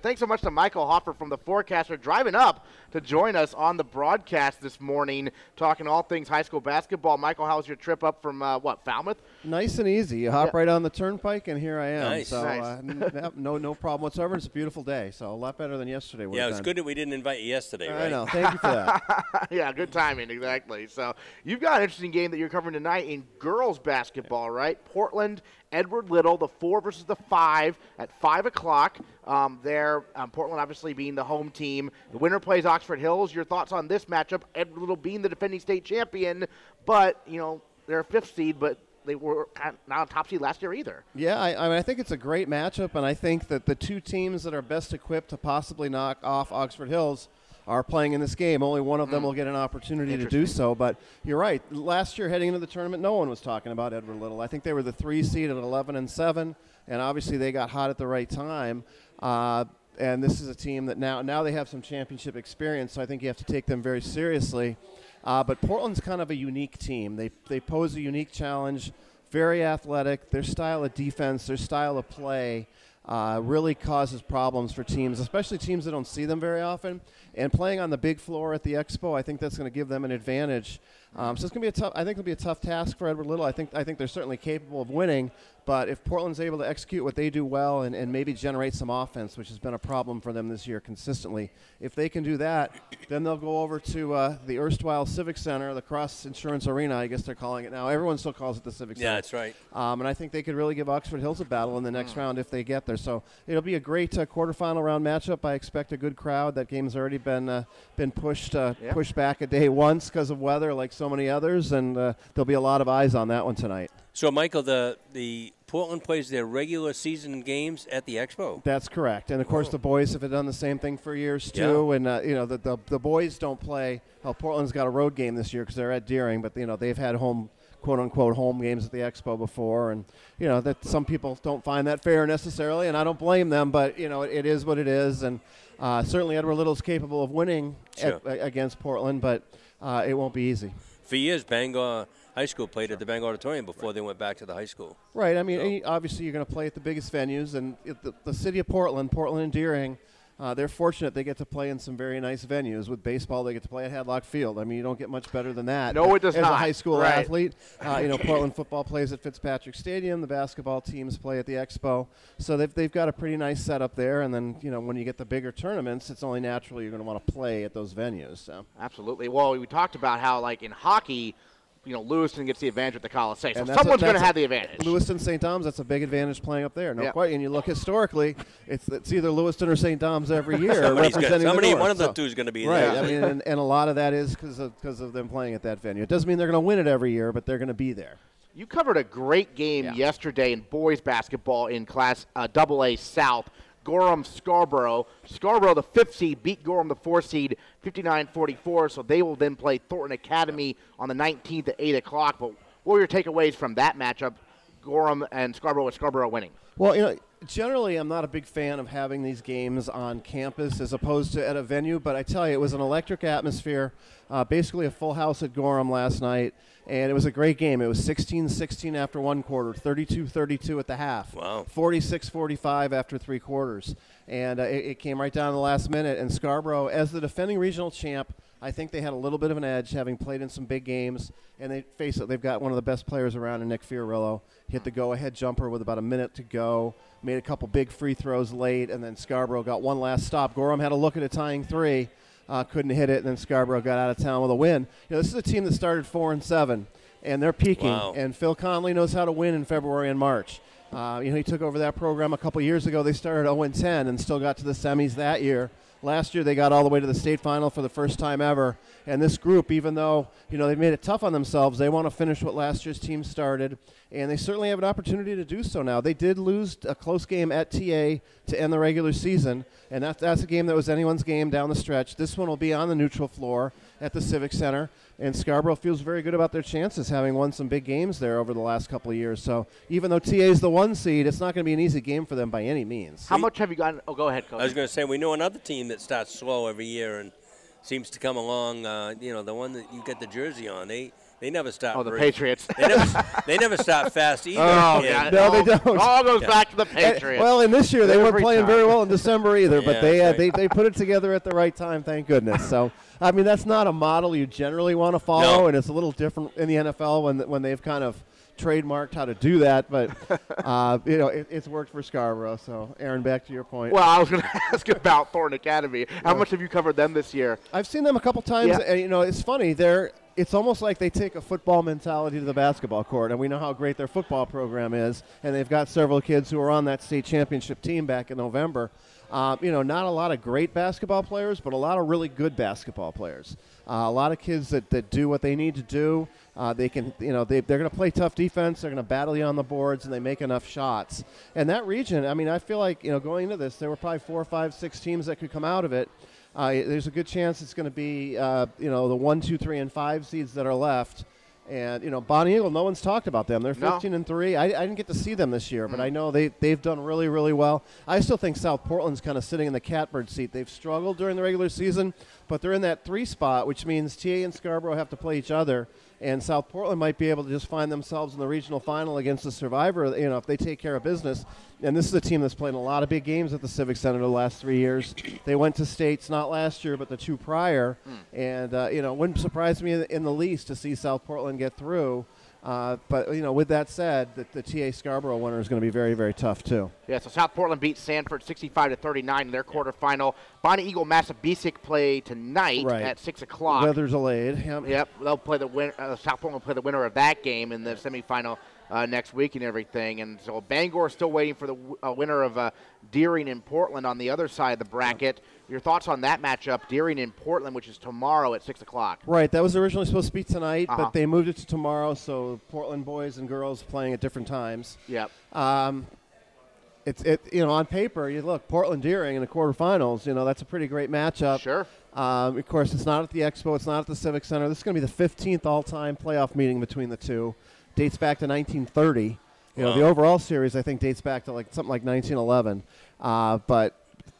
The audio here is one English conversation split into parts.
Thanks so much to Michael Hoffer from the Forecaster driving up to join us on the broadcast this morning, talking all things high school basketball. Michael, how was your trip up from uh, what Falmouth? Nice and easy. You hop Yeah. right on the turnpike, and here I am. Nice. So Nice. Uh, n- yep, no no problem whatsoever. It's a beautiful day, so a lot better than yesterday. Yeah, have it's been. good that we didn't invite you yesterday, right? I know. Thank you for that. yeah, good timing, exactly. So you've got an interesting game that you're covering tonight in girls basketball, right? Portland, Edward Little, the four versus the five at five o'clock. Um, there, um, Portland obviously being the home team. The winner plays Oxford Hills. Your thoughts on this matchup? Edward Little being the defending state champion, but you know they're a fifth seed, but they were not a top seed last year either. Yeah, I, I mean, I think it's a great matchup, and I think that the two teams that are best equipped to possibly knock off Oxford Hills are playing in this game. Only one of them will get an opportunity to do so. But you're right. Last year, heading into the tournament, no one was talking about Edward Little. I think they were the three seed at 11 and seven, and obviously they got hot at the right time. Uh, and this is a team that now now they have some championship experience, so I think you have to take them very seriously. Uh, but Portland's kind of a unique team. They they pose a unique challenge, very athletic. Their style of defense, their style of play, uh, really causes problems for teams, especially teams that don't see them very often. And playing on the big floor at the Expo, I think that's going to give them an advantage. Um, so it's going to be a tough. I think it'll be a tough task for Edward Little. I think I think they're certainly capable of winning. But if Portland's able to execute what they do well and, and maybe generate some offense, which has been a problem for them this year consistently, if they can do that, then they'll go over to uh, the erstwhile Civic Center, the Cross Insurance Arena, I guess they're calling it now. Everyone still calls it the Civic Center. Yeah, that's right. Um, and I think they could really give Oxford Hills a battle in the next round if they get there. So it'll be a great uh, quarterfinal round matchup. I expect a good crowd. That game's already been uh, been pushed uh, Yeah. pushed back a day once because of weather, like so many others, and uh, there'll be a lot of eyes on that one tonight. So, Michael, the the Portland plays their regular season games at the Expo. That's correct. And of course, Oh. the boys have done the same thing for years too. And uh, you know, the, the the boys don't play. Well, Portland's got a road game this year because they're at Deering, but you know they've had home quote unquote home games at the Expo before, and you know that some people don't find that fair necessarily, and I don't blame them. But you know, it, it is what it is, and uh, certainly Edward Little's capable of winning Sure. at, against Portland, but uh, it won't be easy. For years, Bangor High School played at the Bangor Auditorium before they went back to the high school. Right. I mean, So- obviously, you're going to play at the biggest venues, and the, the city of Portland, Portland and Deering, uh, they're fortunate they get to play in some very nice venues. With baseball, they get to play at Hadlock Field. I mean, you don't get much better than that. No, it does As not. a high school Right. athlete, uh, you know, Portland football plays at Fitzpatrick Stadium. The basketball teams play at the Expo. So they've, they've got a pretty nice setup there. And then, you know, when you get the bigger tournaments, it's only natural you're going to want to play at those venues. So. Absolutely. Well, we talked about how, like in hockey, you know, Lewiston gets the advantage with the Coliseum. So And someone's going to have the advantage. Lewiston St. Dom's, that's a big advantage playing up there. No Yeah. quite. And you look historically, it's it's either Lewiston or St. Dom's every year Somebody's got- representing somebody- the North. one of the So- two is going to be Right. there. I mean, and, and a lot of that is because of because of them playing at that venue. It doesn't mean they're going to win it every year, but they're going to be there. You covered a great game Yeah. yesterday in boys basketball in Class uh, Double A South. Gorham Scarborough. Scarborough, the fifth seed, beat Gorham, the fourth seed, 59-44. So they will then play Thornton Academy on the 19th at 8 o'clock. But what were your takeaways from that matchup? Gorham and Scarborough with Scarborough winning. Well, you know, generally I'm not a big fan of having these games on campus as opposed to at a venue, but I tell you, it was an electric atmosphere. Uh, basically, a full house at Gorham last night, and it was a great game. It was 16-16 after one quarter, 32-32 at the half, Wow. 46-45 after three quarters, and uh, it, it came right down to the last minute. And Scarborough, as the defending regional champ, I think they had a little bit of an edge, having played in some big games. And they face it, they've got one of the best players around in Nick Fiorillo. Hit the go-ahead jumper with about a minute to go. Made a couple big free throws late, and then Scarborough got one last stop. Gorham had a look at a tying three, uh, couldn't hit it, and then Scarborough got out of town with a win. You know, this is a team that started four and seven, and they're peaking. Wow. And Phil Conley knows how to win in February and March. Uh, you know, he took over that program a couple years ago. They started 0 and 10 and still got to the semis that year. Last year, they got all the way to the state final for the first time ever. And this group, even though you know they've made it tough on themselves, they want to finish what last year's team started, and they certainly have an opportunity to do so now. They did lose a close game at TA to end the regular season, and that's that's a game that was anyone's game down the stretch. This one will be on the neutral floor at the Civic Center, and Scarborough feels very good about their chances, having won some big games there over the last couple of years. So even though TA is the one seed, it's not going to be an easy game for them by any means. How much have you gotten? Oh, go ahead, Coach. I was going to say we know another team that starts slow every year and seems to come along. Uh, you know, the one that you get the jersey on. They They never stop. Oh, the breathing. Patriots. They never, they never stop fast either. Oh, yeah. No, they don't. It all goes Yeah. back to the And- Patriots. well, and this year they weren't playing time. very well in December either, but Yeah, they, uh, that's they they put it together at the right time. Thank goodness. So I mean, that's not a model you generally want to follow, No. and it's a little different in the NFL when when they've kind of trademarked how to do that. But uh, you know, it, it's worked for Scarborough. So Aaron, back to your point. well, I was going to ask about Thornton Academy. How much have you covered them this year? I've seen them a couple times, Yeah. and you know, it's funny. They're it's almost like they take a football mentality to the basketball court, and we know how great their football program is, and they've got several kids who are on that state championship team back in November. Uh, you know, not a lot of great basketball players, but a lot of really good basketball players. Uh, a lot of kids that, that do what they need to do. Uh, they can, you know, they, they're going to play tough defense. They're going to battle you on the boards, and they make enough shots. And that region, I mean, I feel like, you know, going into this, there were probably four, five, six teams that could come out of it. Uh, there's a good chance it's going to be, uh, you know, the one, two, three, and five seeds that are left. And you know, Bonnie Eagle, no one's talked about them. They're No. 15 and three. I, I didn't get to see them this year, but mm. I know they they've done really, really well. I still think South Portland's kind of sitting in the catbird seat. They've struggled during the regular season, but they're in that three spot, which means TA and Scarborough have to play each other, and South Portland might be able to just find themselves in the regional final against the Survivor. You know, if they take care of business. And this is a team that's played a lot of big games at the Civic Center the last three years. They went to states not last year, but the two prior, and uh, you know, wouldn't surprise me in the least to see South Portland get through. Uh, but you know, with that said, the, the TA Scarborough winner is going to be very, very tough too. Yeah, so South Portland beat Sanford 65 to 39 in their quarterfinal. Bonnie Eagle Massabesic play tonight Right. at six o'clock. Weather's allayed. Yep. Yep, they'll play the win. Uh, South Portland will play the winner of that game in the semifinal uh, next week and everything. And so Bangor is still waiting for the w- uh, winner of uh, Deering in Portland on the other side of the bracket. Your thoughts on that matchup, Deering and Portland, which is tomorrow at six o'clock? Right, that was originally supposed to be tonight, Uh-huh. but they moved it to tomorrow, so Portland boys and girls playing at different times. Yep. Um, it's it you know on paper you look Portland Deering in the quarterfinals. You know that's a pretty great matchup. Sure. Um, of course, it's not at the Expo. It's not at the Civic Center. This is going to be the 15th all-time playoff meeting between the two. Dates back to 1930. You know, the overall series I think dates back to like something like 1911. Uh, but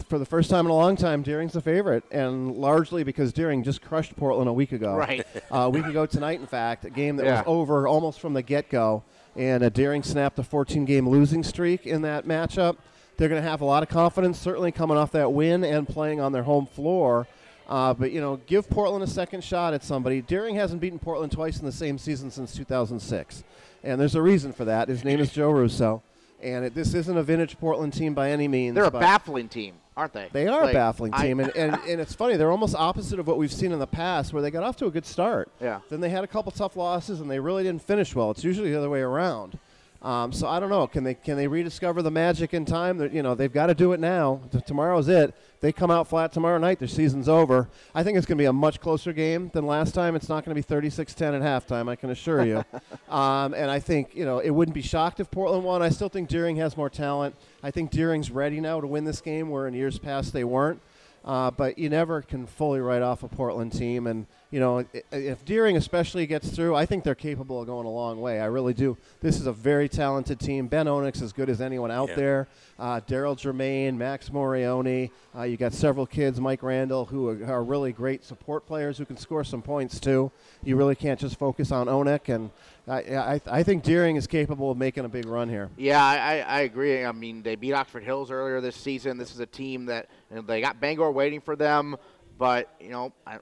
for the first time in a long time, Deering's the favorite, and largely because Deering just crushed Portland a week ago. Right. uh, a week ago tonight, in fact, a game that Yeah. was over almost from the get-go, and uh, Deering snapped a 14-game losing streak in that matchup. They're going to have a lot of confidence, certainly coming off that win and playing on their home floor. Uh, but you know, give Portland a second shot at somebody. Deering hasn't beaten Portland twice in the same season since 2006, and there's a reason for that. His name is Joe Russo, and it, this isn't a vintage Portland team by any means. They're a baffling team, aren't they? They are Like, a baffling team, and, and, and it's funny. They're almost opposite of what we've seen in the past, where they got off to a good start. Yeah. Then they had a couple tough losses, and they really didn't finish well. It's usually the other way around. Um, so I don't know. Can they can they rediscover the magic in time? That you know they've got to do it now. T- Tomorrow's it. They come out flat tomorrow night. Their season's over. I think it's going to be a much closer game than last time. It's not going to be 36-10 at halftime. I can assure you. um, and I think you know it wouldn't be shocked if Portland won. I still think Deering has more talent. I think Deering's ready now to win this game, where in years past they weren't. Uh, but you never can fully write off a Portland team. And, you know, if Deering especially gets through, I think they're capable of going a long way. I really do. This is a very talented team. Ben Onyx as good as anyone out Yeah. there. Uh, Daryl Germain, Max Morioni. Uh, you got several kids, Mike Randall, who are, are really great support players who can score some points, too. You really can't just focus on Onek. And I, I, I think Deering is capable of making a big run here. Yeah, I, I I agree. I mean, they beat Oxford Hills earlier this season. This is a team that you know, they got Bangor waiting for them, but you know, I,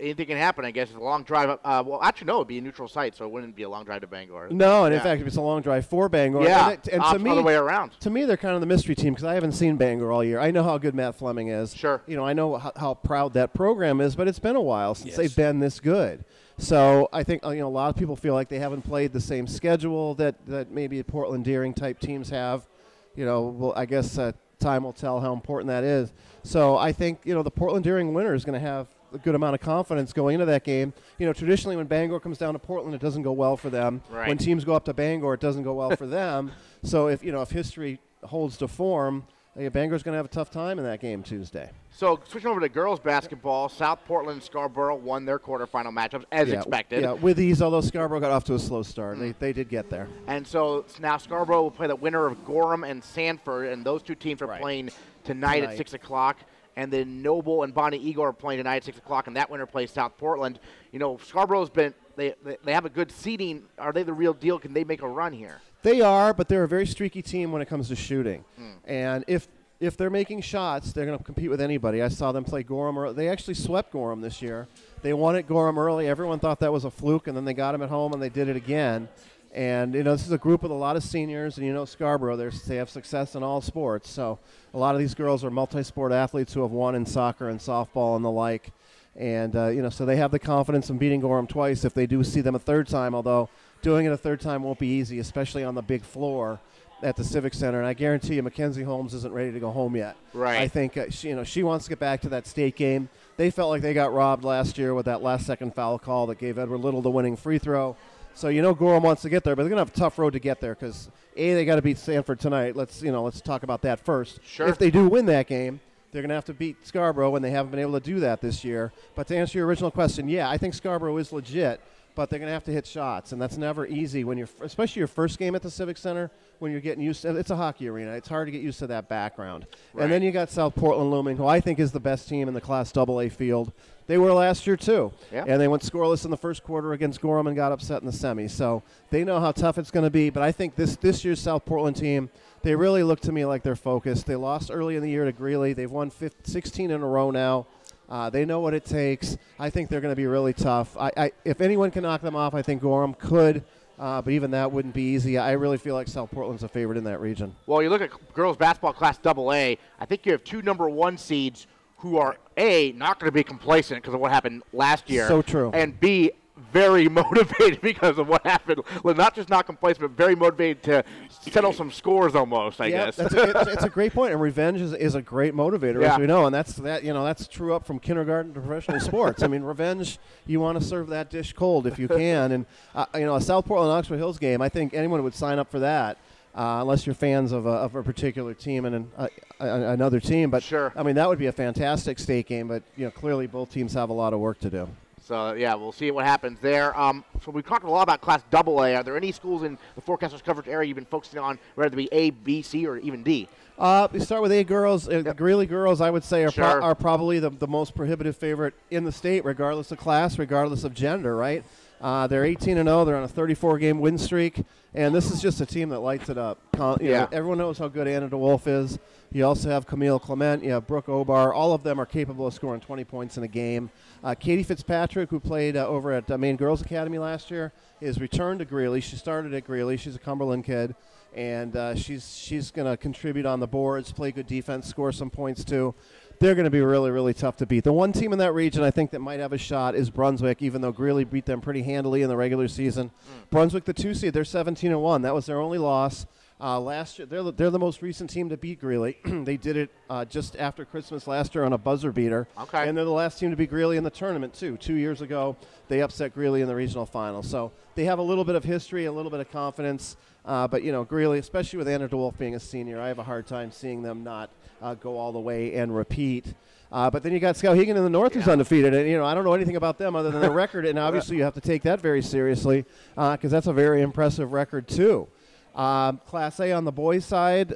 anything can happen. I guess it's a long drive. Uh, well, actually, no, it'd be a neutral site, so it wouldn't be a long drive to Bangor. No, and in Yeah. fact, it's a long drive for Bangor. yeah, And, it- and to opt- me, other way around. to me, they're kind of the mystery team because I haven't seen Bangor all year. I know how good Matt Fleming is. Sure. You know, I know how, how proud that program is, but it's been a while since Yes. they've been this good. So I think uh, you know a lot of people feel like they haven't played the same schedule that that maybe Portland Deering type teams have. You know, well, I guess uh, time will tell how important that is. So I think you know the Portland Deering winner is going to have a good amount of confidence going into that game. You know, traditionally when Bangor comes down to Portland, it doesn't go well for them. Right. When teams go up to Bangor, it doesn't go well for them. So if you know if history holds to form, uh, Bangor's going to have a tough time in that game Tuesday. So switching over to girls basketball, South Portland and Scarborough won their quarterfinal matchups as yeah, expected. Yeah, with ease, although Scarborough got off to a slow start, they, they did get there. And so now Scarborough will play the winner of Gorham and Sanford, and those two teams are Right. playing tonight, at six o'clock. and then Noble and Bonnie Eagle are playing tonight at six o'clock, and that winner plays South Portland. You know, Scarborough's been they they, they have a good seeding. Are they the real deal? Can they make a run here? They are, but they're a very streaky team when it comes to shooting. And if if they're making shots, they're going to compete with anybody. I saw them play Gorham. ear- They actually swept Gorham this year. They won at Gorham early. Everyone thought that was a fluke, and then they got them at home, and they did it again. And you know, this is a group with a lot of seniors, and you know, Scarborough, they're, they have success in all sports. So a lot of these girls are multi-sport athletes who have won in soccer and softball and the like. And uh, you know, so they have the confidence in beating Gorham twice if they do see them a third time. Although doing it a third time won't be easy, especially on the big floor at the Civic Center. And I guarantee you, Mackenzie Holmes isn't ready to go home yet. Right. I think uh, she, you know she wants to get back to that state game. They felt like they got robbed last year with that last second foul call that gave Edward Little the winning free throw. So you know Gorham wants to get there, but they're gonna have a tough road to get there because a they got to beat Sanford tonight. Let's you know let's talk about that first. Sure. If they do win that game, they're gonna have to beat Scarborough, and they haven't been able to do that this year. But to answer your original question, yeah, I think Scarborough is legit, but they're gonna have to hit shots, and that's never easy when you're, especially your first game at the Civic Center when you're getting used to. It's a hockey arena. It's hard to get used to that background. Right. And then you got South Portland looming, who I think is the best team in the Class AA field. They were last year too, Yeah. and they went scoreless in the first quarter against Gorham and got upset in the semi. So they know how tough it's going to be. But I think this this year's South Portland team, they really look to me like they're focused. They lost early in the year to Greely. They've won 15, 16 in a row now. Uh, they know what it takes. I think they're going to be really tough. I, I, if anyone can knock them off, I think Gorham could. Uh, but even that wouldn't be easy. I really feel like South Portland's a favorite in that region. Well, you look at girls basketball class double A. I think you have two number one seeds who are a not going to be complacent because of what happened last year. So true. And b very motivated because of what happened. Well, not just not complacent, but very motivated to settle some scores almost. I yeah, guess. that's a, it's, it's a great point, and revenge is, is a great motivator, Yeah. as we know, and that's that. You know, that's true up from kindergarten to professional sports. I mean, revenge. You want to serve that dish cold if you can, and uh, you know, a South Portland Oxford Hills game. I think anyone would sign up for that. Uh, unless you're fans of a, of a particular team and an, uh, another team, but Sure. I mean that would be a fantastic state game. But you know, clearly both teams have a lot of work to do. So yeah, we'll see what happens there. Um, so we've talked a lot about Class Double A. Are there any schools in the forecasters coverage area you've been focusing on, whether it be A, B, C, or even D? Uh, we start with A girls. Uh, The Greely girls, I would say, are, pro- are probably the, the most prohibitive favorite in the state, regardless of class, regardless of gender, right? Uh, they're 18 and 0. They're on a 34 game win streak, and this is just a team that lights it up. You know, Yeah. everyone knows how good Anna DeWolfe is. You also have Camille Clement. You have Brooke Obar. All of them are capable of scoring 20 points in a game. Uh, Katie Fitzpatrick, who played uh, over at uh, Maine Girls Academy last year, is returned to Greely. She started at Greely. She's a Cumberland kid, and uh, she's she's going to contribute on the boards, play good defense, score some points too. They're going to be really, really tough to beat. The one team in that region I think that might have a shot is Brunswick, even though Greely beat them pretty handily in the regular season. Brunswick, the two seed, they're 17 and one. That was their only loss. Uh, last year, they're the, they're the most recent team to beat Greely. they did it uh, just after Christmas last year on a buzzer beater. Okay. And they're the last team to beat Greely in the tournament too. Two years ago, they upset Greely in the regional final. So they have a little bit of history, a little bit of confidence. Uh, but you know, Greely, especially with Anna DeWolfe being a senior, I have a hard time seeing them not uh, go all the way and repeat. Uh, but then you got Skowhegan in the North who's undefeated, and you know I don't know anything about them other than their record, and obviously you have to take that very seriously because that's a very impressive record too. Um, Class A on the boys' side,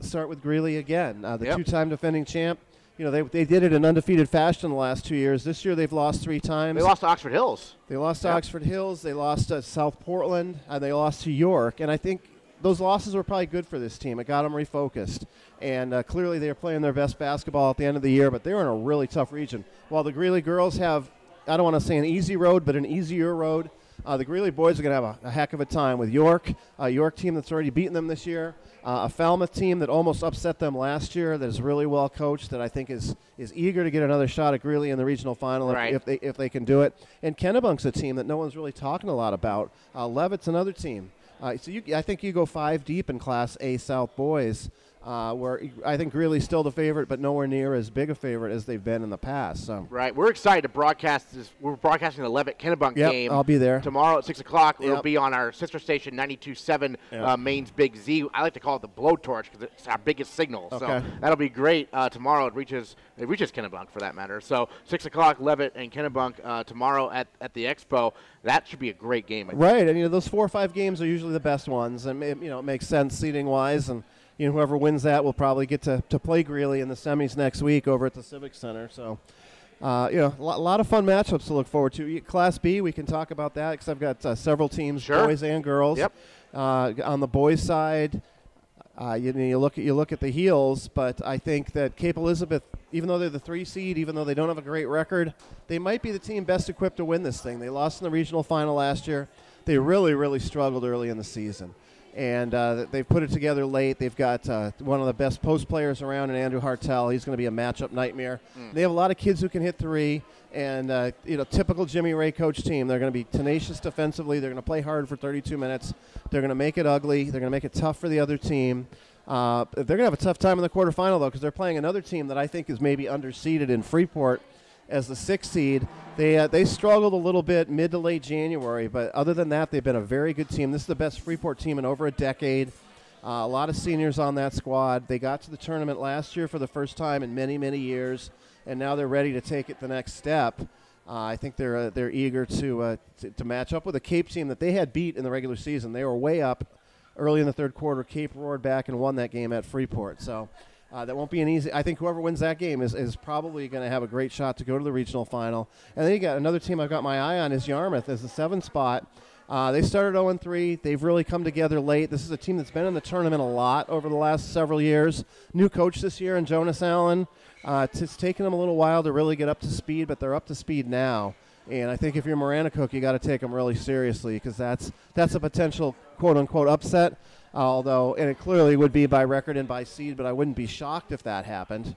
start with Greely again, uh, the Yep. two-time defending champ. You know they, they did it in undefeated fashion the last two years. This year they've lost three times. They lost to Oxford Hills. They lost to Yep. Oxford Hills. They lost to South Portland, and they lost to York. And I think those losses were probably good for this team. It got them refocused, and uh, clearly they are playing their best basketball at the end of the year. But they're in a really tough region. While the Greely girls have, I don't want to say an easy road, but an easier road. Uh, the Greely boys are going to have a, a heck of a time with York, a York team that's already beaten them this year, uh, a Falmouth team that almost upset them last year, that is really well coached, that I think is is eager to get another shot at Greely in the regional final if- Right. if, they if they can do it. And Kennebunk's a team that no one's really talking a lot about. Uh, Leavitt's another team. Uh, so you, I think you go five deep in Class A South boys, uh, where I think Greely's still the favorite, but nowhere near as big a favorite as they've been in the past. So Right. We're excited to broadcast this. We're broadcasting the Leavitt Kennebunk Yep, game. I'll be there. tomorrow at six o'clock. It'll be on our sister station 92.7 Yep. uh, Maine's Big Z. I like to call it the blowtorch because it's our biggest signal. So Okay. that'll be great uh, tomorrow. It reaches it reaches Kennebunk for that matter. So six o'clock Leavitt and Kennebunk uh, tomorrow at, at the Expo. That should be a great game. I think. Right, and you know those four or five games are usually the best ones, and it, you know it makes sense seating wise, and you know, whoever wins that will probably get to, to play Greely in the semis next week over at the Civic Center. So, uh, you know, a lot, lot, of fun matchups to look forward to. Class B, we can talk about that because I've got uh, several teams, sure. boys and girls. Yep. Uh, on the boys' side, uh, you, you, look at you look at the heels, but I think that Cape Elizabeth, even though they're the three seed, even though they don't have a great record, they might be the team best equipped to win this thing. They lost in the regional final last year. They really, really struggled early in the season, and uh, they've put it together late. They've got uh, one of the best post players around, in Andrew Hartel. He's going to be a matchup nightmare. Mm. They have a lot of kids who can hit three, and uh, you know, typical Jimmy Ray coach team. They're going to be tenacious defensively. They're going to play hard for 32 minutes. They're going to make it ugly. They're going to make it tough for the other team. Uh, they're going to have a tough time in the quarterfinal, though, because they're playing another team that I think is maybe underseeded in Freeport as the sixth seed. They, uh, they struggled a little bit mid to late January, but other than that, they've been a very good team. This is the best Freeport team in over a decade. Uh, a lot of seniors on that squad. They got to the tournament last year for the first time in many, many years, and now they're ready to take it the next step. Uh, I think they're uh, they're eager to, uh, to, to match up with a Cape team that they had beat in the regular season. They were way up early in the third quarter. Cape roared back and won that game at Freeport. So uh, that won't be an easy. I think whoever wins that game is, is probably going to have a great shot to go to the regional final. And then you got another team I've got my eye on is Yarmouth as the seventh spot. Uh, they started 0 3. They've really come together late. This is a team that's been in the tournament a lot over the last several years. New coach this year, and Jonas Allen. Uh, it's taken them a little while to really get up to speed, but they're up to speed now. And I think if you're Maranacook, you got to take them really seriously because that's that's a potential quote unquote upset. Although, and it clearly would be by record and by seed, but I wouldn't be shocked if that happened.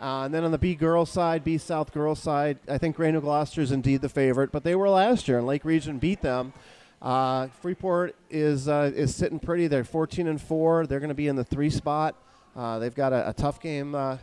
Uh, and then on the B girls side, B South girls side, I think New Gloucester is indeed the favorite, but they were last year, and Lake Region beat them. Uh, Freeport is uh, is sitting pretty. They're 14 and four. They're going to be in the three spot. Uh, they've got a, a tough game uh,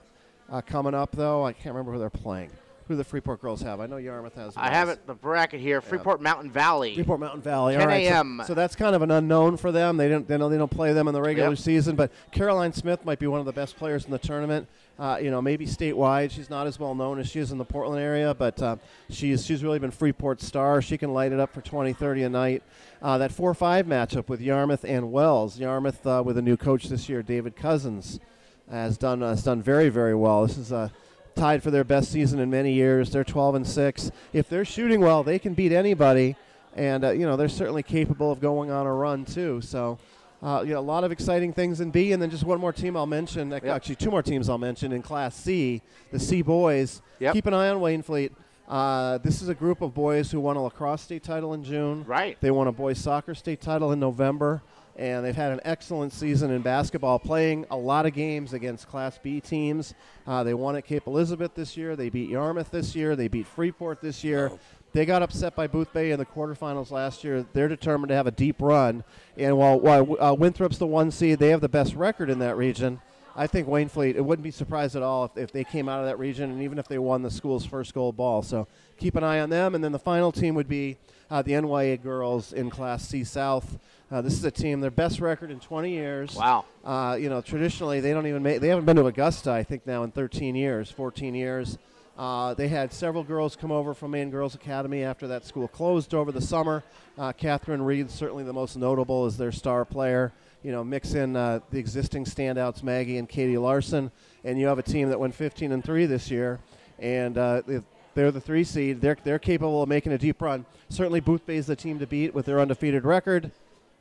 uh, coming up, though. I can't remember who they're playing who the Freeport girls have. I know Yarmouth has. I have it the bracket here. Freeport yeah. Mountain Valley. Freeport Mountain Valley. 10 a.m. So, so, that's kind of an unknown for them. They don't they don't, they don't play them in the regular yep. season. But Caroline Smith might be one of the best players in the tournament. Uh, you know, maybe statewide. She's not as well known as she is in the Portland area, but uh, she's she's really been Freeport's star. She can light it up for 20, 30 a night. Uh, that 4-5 matchup with Yarmouth and Wells. Yarmouth uh, with a new coach this year, David Cousins, has done has done very very well. This is a tied for their best season in many years. They're 12 and 6. If they're shooting well, they can beat anybody, and uh, you know they're certainly capable of going on a run too. So. Uh, you know, a lot of exciting things in B, and then just one more team I'll mention. Yep. Actually, two more teams I'll mention in Class C, the C boys. Yep. Keep an eye on Waynflete. Uh, this is a group of boys who won a lacrosse state title in June. Right. They won a boys soccer state title in November and they've had an excellent season in basketball, playing a lot of games against Class B teams. Uh, they won at Cape Elizabeth this year. They beat Yarmouth this year. They beat Freeport this year. Oh. They got upset by Boothbay in the quarterfinals last year. They're determined to have a deep run. And while, while uh, Winthrop's the one seed, they have the best record in that region. I think Waynflete, it wouldn't be surprised at all if, if they came out of that region and even if they won the school's first gold ball. So keep an eye on them. And then the final team would be uh, the NYA girls in Class C South. Uh, this is a team their best record in 20 years. Wow. Uh, you know, traditionally they don't even make they haven't been to Augusta I think now in 13 years, 14 years. Uh, they had several girls come over from Maine Girls Academy after that school closed over the summer. Uh, Catherine Reed, certainly the most notable, is their star player. You know, mix in uh, the existing standouts Maggie and Katie Larson, and you have a team that went 15 and three this year, and uh, they're the three seed. They're they're capable of making a deep run. Certainly, Boothbay is the team to beat with their undefeated record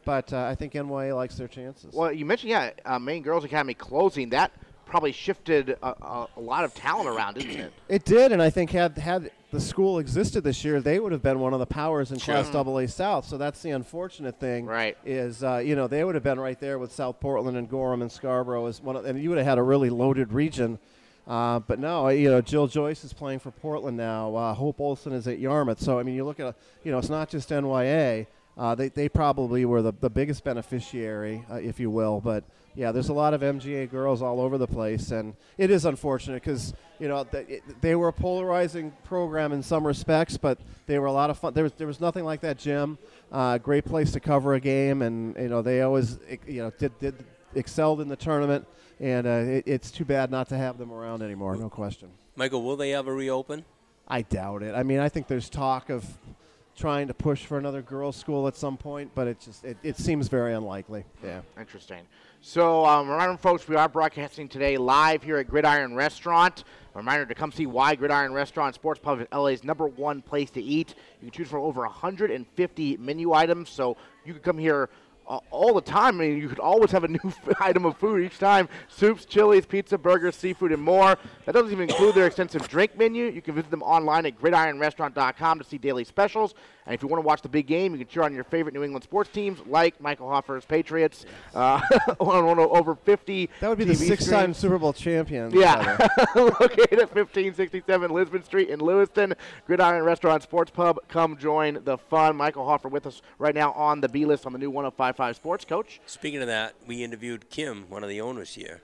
but uh, I think NYA likes their chances. Well, you mentioned yeah, uh, Maine Girls Academy closing that probably shifted a, a, a, lot of talent around, didn't it? It did, and I think had had the school existed this year, they would have been one of the powers in sure. Class AA South. So that's the unfortunate thing. Right. Is uh, you know they would have been right there with South Portland and Gorham and Scarborough as one, of, and you would have had a really loaded region. Uh, but no, you know, Jill Joyce is playing for Portland now. Uh, Hope Olson is at Yarmouth. So I mean, you look at, a, you know, it's not just NYA. Uh, they, they probably were the, the biggest beneficiary, uh, if you will. But yeah, there's a lot of MGA girls all over the place, and it is unfortunate because you know it, they were a polarizing program in some respects, but they were a lot of fun. There was there was nothing like that gym. Uh, great place to cover a game, and you know they always you know did did excelled in the tournament, and uh, it, it's too bad not to have them around anymore. No question. Michael, will they ever reopen? I doubt it. I mean, I think there's talk of trying to push for another girls' school at some point, but it just it, it seems very unlikely. Yeah. Interesting. So, um, reminder, folks, we are broadcasting today live here at Gridiron Restaurant. A reminder to come see why Gridiron Restaurant Sports Pub is LA's number one place to eat. You can choose from over 150 menu items, so you can come here all the time. I mean, you could always have a new item of food each time: soups, chilies, pizza, burgers, seafood, and more. That doesn't even include their extensive drink menu. You can visit them online at gridironrestaurant.com to see daily specials. And if you want to watch the big game, you can cheer on your favorite New England sports teams like Michael Hoffer's Patriots uh, on one of over 50. That would be the TV six-time. Super Bowl champion. Yeah, located at 1567 Lisbon Street in Lewiston. Gridiron Restaurant Sports Pub. Come join the fun. Michael Hoffer with us right now on the B list on the new 1055 Sports Coach. Speaking of that, we interviewed Kim, one of the owners here.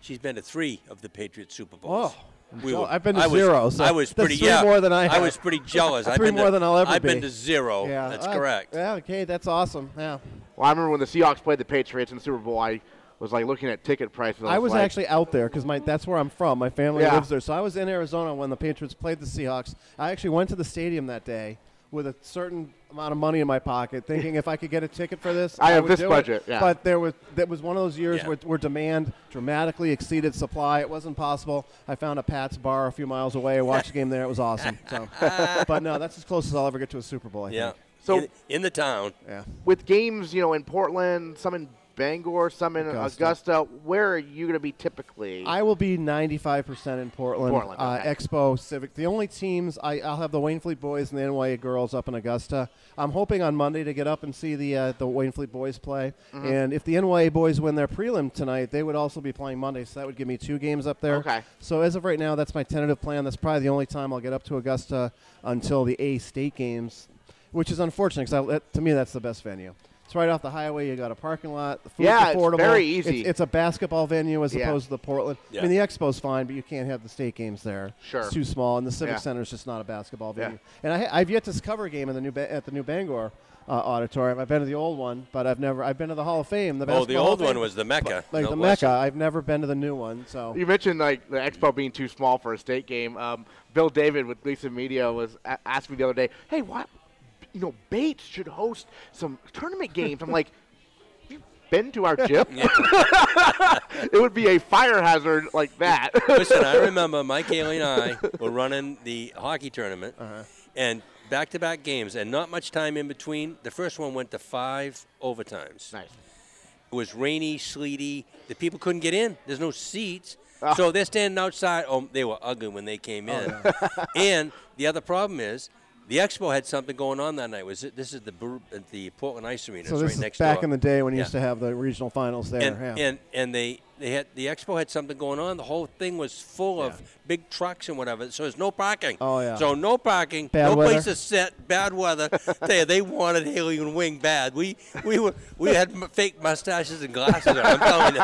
She's been to three of the Patriots Super Bowls. Oh, We so were- I've been to I was- zero, so I was pretty three yeah. more than I I was pretty jealous. I've Three been more to, than I'll ever I've been to zero. Yeah, That's uh, correct. Yeah, okay, that's awesome. Yeah. Well, I remember when the Seahawks played the Patriots in the Super Bowl. I was like looking at ticket prices. I was like, actually out there because my that's where I'm from. My family Yeah. lives there, so I was in Arizona when the Patriots played the Seahawks. I actually went to the stadium that day with a certain amount of money in my pocket, thinking if I could get a ticket for this, I have would this do it. budget, yeah. But there was that was one of those years Yeah. where, where demand dramatically exceeded supply. It wasn't possible. I found a Pat's bar a few miles away. I watched the game there. It was awesome. So, but no, that's as close as I'll ever get to a Super Bowl. I Yeah. think. So- in, in the town, Yeah. with games, you know, in Portland, some in Bangor, some in Augusta. Augusta. where are you going to be typically? I will be 95% in Portland. Portland, uh, okay. Expo, Civic. The only teams, I, I'll have the Waynflete boys and the NYA girls up in Augusta. I'm hoping on Monday to get up and see the uh, the Waynflete boys play. Mm-hmm. And if the NYA boys win their prelim tonight, they would also be playing Monday, so that would give me two games up there. Okay. So as of right now, that's my tentative plan. That's probably the only time I'll get up to Augusta until the A State games, which is unfortunate because to me that's the best venue. It's right off the highway. You got a parking lot. The food's Yeah, it's very easy. It's, it's a basketball venue as Yeah. opposed to the Portland. I mean, the Expo's fine, but you can't have the state games there. Sure. It's too small, and the Civic Yeah. Center is just not a basketball Yeah. venue. And I, I've yet to cover a game in the new ba- at the new Bangor uh, auditorium. I've been to the old one, but I've never. I've been to the Hall of Fame. The oh, the Basketball Hall old of one was the Mecca. like no the less. Mecca. I've never been to the new one, so You mentioned like the expo being too small for a state game. Um, Bill David with Lisa Media was a- asked me the other day, "Hey, what? You know, Bates should host some tournament games." I'm like, "You been to our gym? it would be a fire hazard like that." Listen, I remember Mike Haley and I were running the hockey tournament, Uh-huh. and back-to-back games, and not much time in between. The first one went to five overtimes. nice. It was rainy, sleety. The people couldn't get in. There's no seats. Ah. So they're standing outside. Oh, they were ugly when they came in. and the other problem is, the expo had something going on that night. Was it, this is the uh, the Portland Ice Arena? so this right is next back door. in the day when you Yeah. used to have the regional finals there. and, yeah. and and they they had the expo had something going on. The whole thing was full of big trucks and whatever. So there's no parking. Oh, yeah. So no parking, Bad no weather. place to sit, bad weather. they, they wanted Haley and Wing bad. We we were we had fake mustaches and glasses. on, I'm telling you,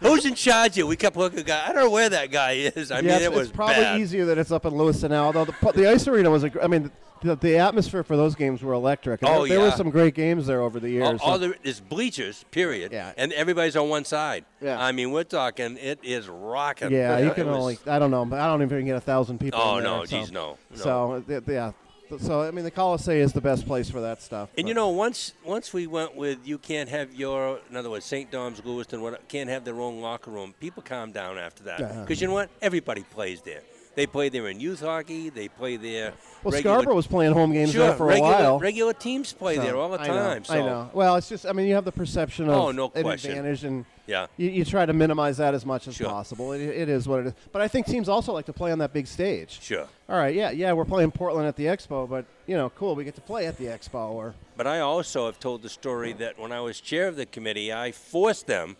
who's in charge here? We kept looking. Guy, I don't know where that guy is. I yeah, mean, it was it's probably bad. easier that it's up in Lewiston now. Although the, the ice arena was, a. I mean, the, the atmosphere for those games were electric. And Oh, there, there were some great games there over the years. All, all so- there is bleachers, period. Yeah. And everybody's on one side. Yeah. I mean, we're talking. It is rocking. yeah, you can was- only, I don't know, but I don't even get a thousand people. Oh in there, no, so. geez, no. no. So yeah, so I mean, the Coliseum is the best place for that stuff. And but- you know, once once we went with you can't have your, in other words, St. Dom's, Lewiston, what can't have their own locker room. People calm down after that because you know what? Everybody plays there. They play there in youth hockey. They play there. well, regular, Scarborough was playing home games sure, there for regular, a while. Regular teams play so there all the I know, time. so I know. Well, it's just, I mean, you have the perception oh, of Oh, no an question. advantage, and yeah, you, you try to minimize that as much as Sure. possible. It, it is what it is. But I think teams also like to play on that big stage. sure. All right, yeah, yeah, we're playing Portland at the Expo, but you know, cool, we get to play at the Expo. Or But I also have told the story that when I was chair of the committee, I forced them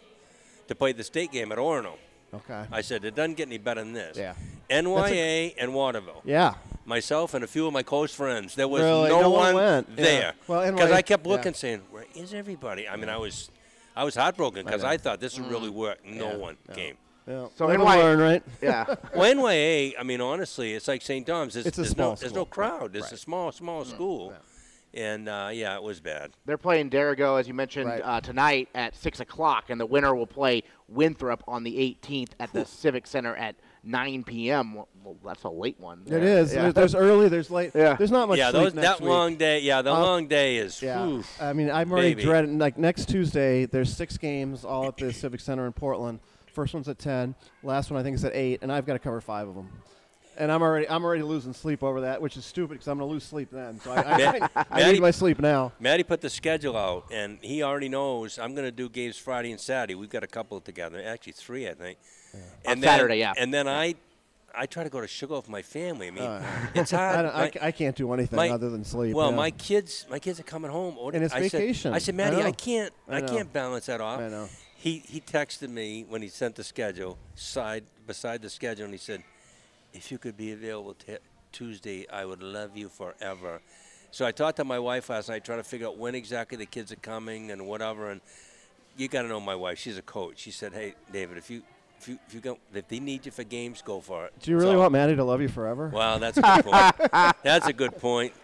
to play the state game at Orono. okay, I said it doesn't get any better than this. Yeah. NYA and Waterville. yeah, myself and a few of my close friends. There was Really? no, No one one went. Yeah. there. Well, because I kept yeah. looking, saying, "Where is everybody?" I mean, I was, I was heartbroken because know. I, thought this would really work. No. Yeah. one Yeah. came. yeah. So Live and NY learn, right? Yeah. Well, NYA, I mean, honestly, it's like St. Dom's. There's, It's a there's small no, there's no crowd. It's a Right. small, small school, and uh, yeah, it was bad. They're playing Dirigo, as you mentioned, Right. uh, tonight at 6 o'clock, and the winner will play Winthrop on the 18th at the Civic Center at 9 p.m. Well, well, that's a late one. It is. Yeah. There's, there's early. There's late. Yeah. There's not much yeah, sleep those, next that week. long day. Yeah, the Uh, long day is. Yeah, whew. I mean, I'm already baby. dreading. Like next Tuesday, there's six games all at the Civic Center in Portland. First one's at ten. Last one I think is at eight, and I've got to cover five of them. And I'm already I'm already losing sleep over that, which is stupid because I'm going to lose sleep then. So I, I, Ma- I, I Maddie- need my sleep now. Maddie put the schedule out, and he already knows I'm going to do games Friday and Saturday. We've got a couple together, actually three, I think. And then, Saturday, yeah. And then I, I try to go to Sugar with my family. I mean, Uh, it's I, hard. I, My- ca- I can't do anything my- other than sleep. well, yeah. my kids, my kids are coming home. And it's I said- vacation. I said, Maddie, I, know. can't, I I, can't balance that off. I know. He he texted me when he sent the schedule side beside the schedule, and he said, "If you could be available t- Tuesday, I would love you forever." So I talked to my wife last night, trying to figure out when exactly the kids are coming and whatever. And you got to know my wife; she's a coach. She said, "Hey, David, if you if you if you go if they need you for games, go for it." do you really So- want Maddie to love you forever? Wow, that's a good point. that's a good point.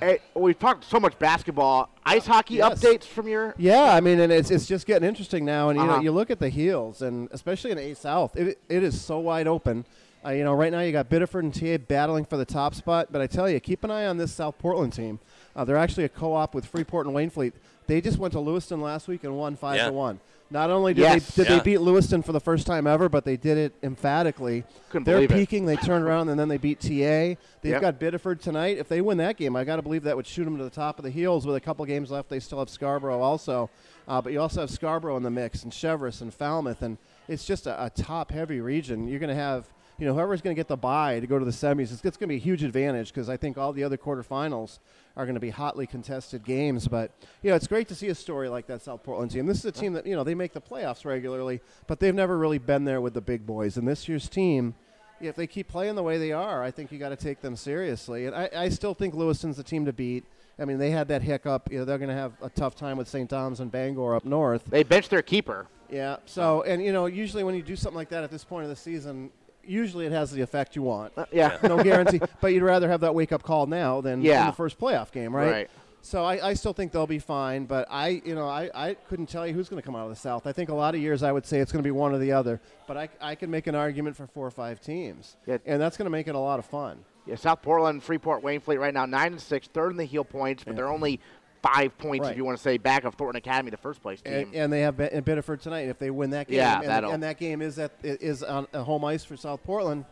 Hey, we've talked so much basketball. Ice hockey Yes. updates from your. Yeah, I mean, and it's it's just getting interesting now. And you Uh-huh. know, you look at the heels, and especially in A South, it it is so wide open. Uh, you know, right now you got Biddeford and TA battling for the top spot, but I tell you, keep an eye on this South Portland team. Uh, they're actually a co-op with Freeport and Waynflete. They just went to Lewiston last week and won five Yeah. to one. Not only did Yes. they did Yeah. they beat Lewiston for the first time ever, but they did it emphatically. Couldn't They're believe it. peaking. They turned around and then they beat TA. They've Yep. got Biddeford tonight. If they win that game, I got to believe that would shoot them to the top of the heels. With a couple games left, they still have Scarborough also. Uh, but you also have Scarborough in the mix, and Cheverus and Falmouth, and it's just a, a top-heavy region. You're going to have, you know, whoever's going to get the bye to go to the semis, it's, it's going to be a huge advantage because I think all the other quarterfinals are going to be hotly contested games. But you know, it's great to see a story like that South Portland team. This is a team that you know they make the playoffs regularly, but they've never really been there with the big boys. And this year's team if they keep playing the way they are, I think you got to take them seriously. And I, I still think Lewiston's the team to beat. I mean, they had that hiccup. You know, they're going to have a tough time with St. Thomas and Bangor up north. They benched their keeper. Yeah. So, and you know, usually when you do something like that at this point of the season, usually it has the effect you want. Uh, yeah. no guarantee, but you'd rather have that wake up call now than in the first playoff game, right? Right. So I, I still think they'll be fine, but I, you know, I, I couldn't tell you who's going to come out of the South. I think a lot of years I would say it's going to be one or the other, but I, I can make an argument for four or five teams, Yeah. and that's going to make it a lot of fun. Yeah, South Portland, Freeport, Waynflete right now nine and six, third in the heel points, but they're only five points Right. if you want to say back of Thornton Academy, the first place team. And, and they have Be- and Biddeford tonight. If they win that game, Yeah, and, that'll- and that game is at is on a home ice for South Portland,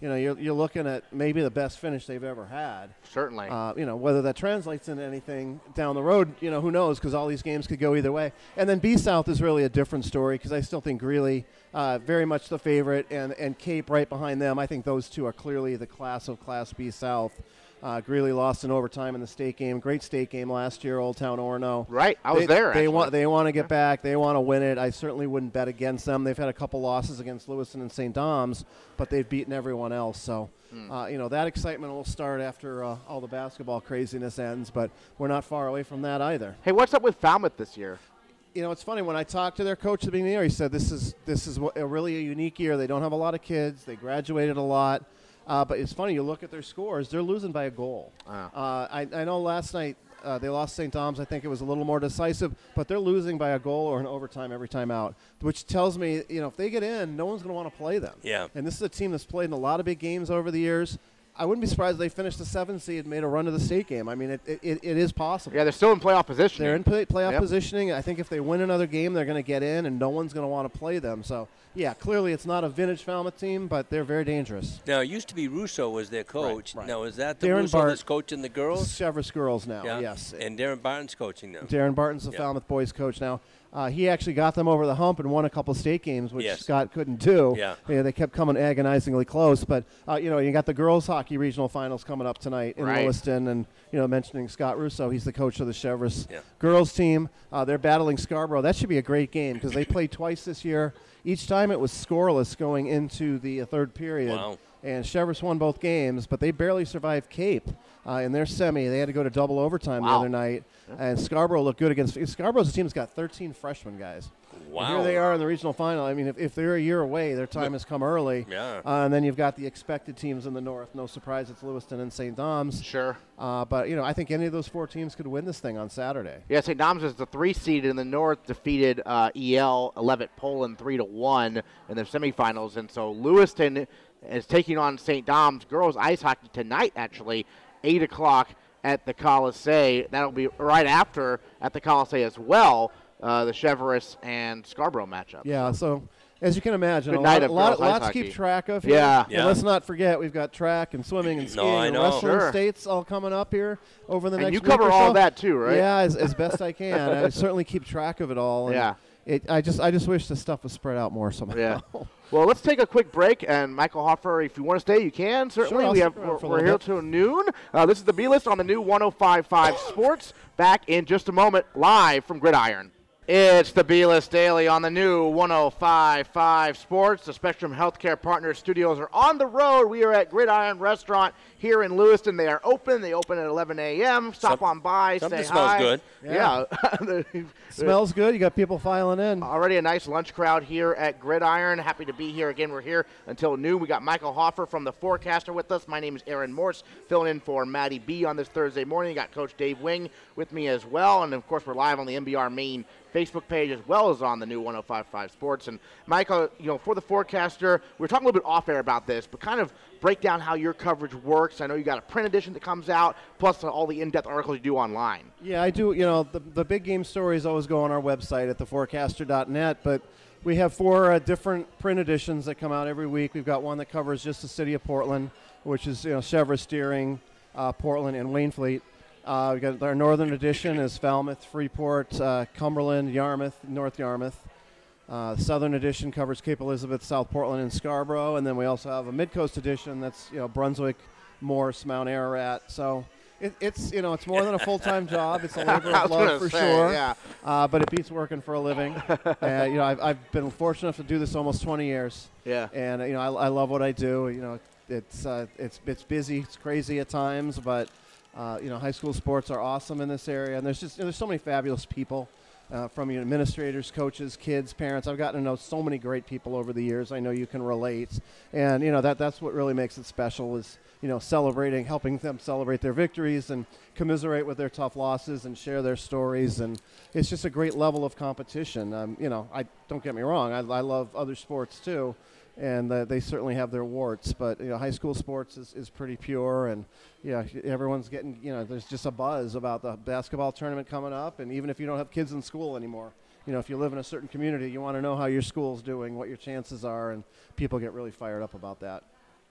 you know, you're, you're looking at maybe the best finish they've ever had. Certainly. Uh, you know, whether that translates into anything down the road, you know, who knows? Because all these games could go either way. And then B South is really a different story because I still think Greely uh, very much the favorite, and and Cape right behind them. I think those two are clearly the class of Class B South. Uh, Greely lost in overtime in the state game. Great state game last year, Old Town Orono. right. I was they, there. They want they want to get back. They want to win it. I certainly wouldn't bet against them. They've had a couple losses against Lewiston and St. Dom's, but they've beaten everyone else. So, Hmm. uh, you know, that excitement will start after uh, all the basketball craziness ends. But we're not far away from that either. Hey, what's up with Falmouth this year? You know, it's funny when I talked to their coach at the beginning of the year. He said this is this is a really a unique year. They don't have a lot of kids. They graduated a lot. Uh, but it's funny. You look at their scores; they're losing by a goal. Uh, I, I know last night uh, they lost St. Dom's. I think it was a little more decisive, but they're losing by a goal or an overtime every time out, which tells me, you know, if they get in, no one's going to want to play them. Yeah. And this is a team that's played in a lot of big games over the years. I wouldn't be surprised if they finished the seventh seed and made a run to the state game. I mean, it, it, it, it is possible. Yeah, they're still in playoff position. They're in play, playoff Yep. positioning. I think if they win another game, they're going to get in, and no one's going to want to play them. So, yeah, clearly it's not a vintage Falmouth team, but they're very dangerous. Now, it used to be Russo was their coach. right. Now, is that the Darren Russo Bart- that's coaching the girls? Cheverus Girls now, yeah. yes. And Darren Barton's coaching them. Darren Barton's the Yeah. Falmouth boys coach now. Uh, he actually got them over the hump and won a couple state games, which Yes. Scott couldn't do. Yeah. they kept coming agonizingly close. But uh, you know, you got the girls hockey regional finals coming up tonight in Right. Lewiston, and you know, mentioning Scott Russo, he's the coach of the Cheverus Yeah. girls team. Uh, they're battling Scarborough. That should be a great game because they played twice this year. Each time it was scoreless going into the uh, third period. Wow. And Cheverus won both games, but they barely survived Cape uh, in their semi. They had to go to double overtime the other night. And Scarborough looked good against Scarborough's a team that's got 13 freshman guys. And Wow. Here they are in the regional final. I mean, if, if they're a year away, their time has come early. Yeah. Uh, and then you've got the expected teams in the north. No surprise, it's Lewiston and St. Dom's. Sure. Uh, but you know, I think any of those four teams could win this thing on Saturday. Yeah, St. Dom's is the three seed in the North, defeated uh, EL Leavitt Poland three to one in the semifinals, and so Lewiston is taking on St. Dom's girls ice hockey tonight, actually, 8 o'clock at the Colisee. That'll be right after at the Colisee as well, uh, the Cheverus and Scarborough matchup. Yeah, so as you can imagine, Good a night lot, of lot, girls ice lots to keep track of. Here. Yeah. Yeah. And let's not forget, we've got track and swimming and No, skiing I and know. wrestling Sure. states all coming up here over the next. And next you week cover or all so. that too, right? Yeah, as, as best I can. I certainly keep track of it all. and Yeah. It, I just I just wish the stuff was spread out more somehow. Yeah. Well, let's take a quick break, and Michael Hoffer, if you want to stay, you can. Certainly, I'll we have stick around we're, for a we're here bit. till noon. Uh, this is the B list on the new 105.5 Sports. Back in just a moment, live from Gridiron. It's the B List Daily on the new 105.5 Sports. The Spectrum Healthcare Partners studios are on the road. We are at Gridiron Restaurant here in Lewiston. They are open. They open at 11 a.m. Stop Some- on by, something say smells hi. good. Yeah. Smells good. You got people filing in. Already a nice lunch crowd here at Gridiron. Happy to be here again. We're here until noon. We got Michael Hoffer from the Forecaster with us. My name is Aaron Morse, filling in for Maddie B on this Thursday morning. You got Coach Dave Wing with me as well, and of course we're live on the MBR main Facebook page as well as on the new 105.5 Sports. And Michael, you know, for the Forecaster, we are talking a little bit off air about this, but kind of break down how your coverage works. I know you got a print edition that comes out, plus all the in-depth articles you do online. Yeah, I do. You know, the, the big game stories always go on our website at theforecaster.net, but we have four uh, different print editions that come out every week. We've got one that covers just the city of Portland, which is you know Cheverus Deering, uh, Portland, and Waynflete. Uh, we got our northern edition is Falmouth, Freeport, uh, Cumberland, Yarmouth, North Yarmouth. Uh, southern edition covers Cape Elizabeth, South Portland, and Scarborough, and then we also have a mid-coast edition that's you know Brunswick, Morse, Mount Ararat. So it, it's you know it's more than a full-time job. It's a labor of love for say, sure. yeah. Uh, but it beats working for a living. uh, you know I've, I've been fortunate enough to do this almost 20 years, Yeah. and you know I, I love what I do. You know it's uh, it's it's busy, it's crazy at times, but uh, you know high school sports are awesome in this area, and there's just there's so many fabulous people. Uh, from you know, administrators, coaches, kids, parents. I've gotten to know so many great people over the years. I know you can relate, and you know that that's what really makes it special is you know celebrating, helping them celebrate their victories and commiserate with their tough losses and share their stories. And it's just a great level of competition. Um, you know, I don't get me wrong. I, I love other sports too, and uh, they certainly have their warts. But you know, high school sports is, is pretty pure, and yeah, everyone's getting you know, there's just a buzz about the basketball tournament coming up, and even if you don't have kids in school anymore. You know, if you live in a certain community, you want to know how your school's doing, what your chances are, and people get really fired up about that.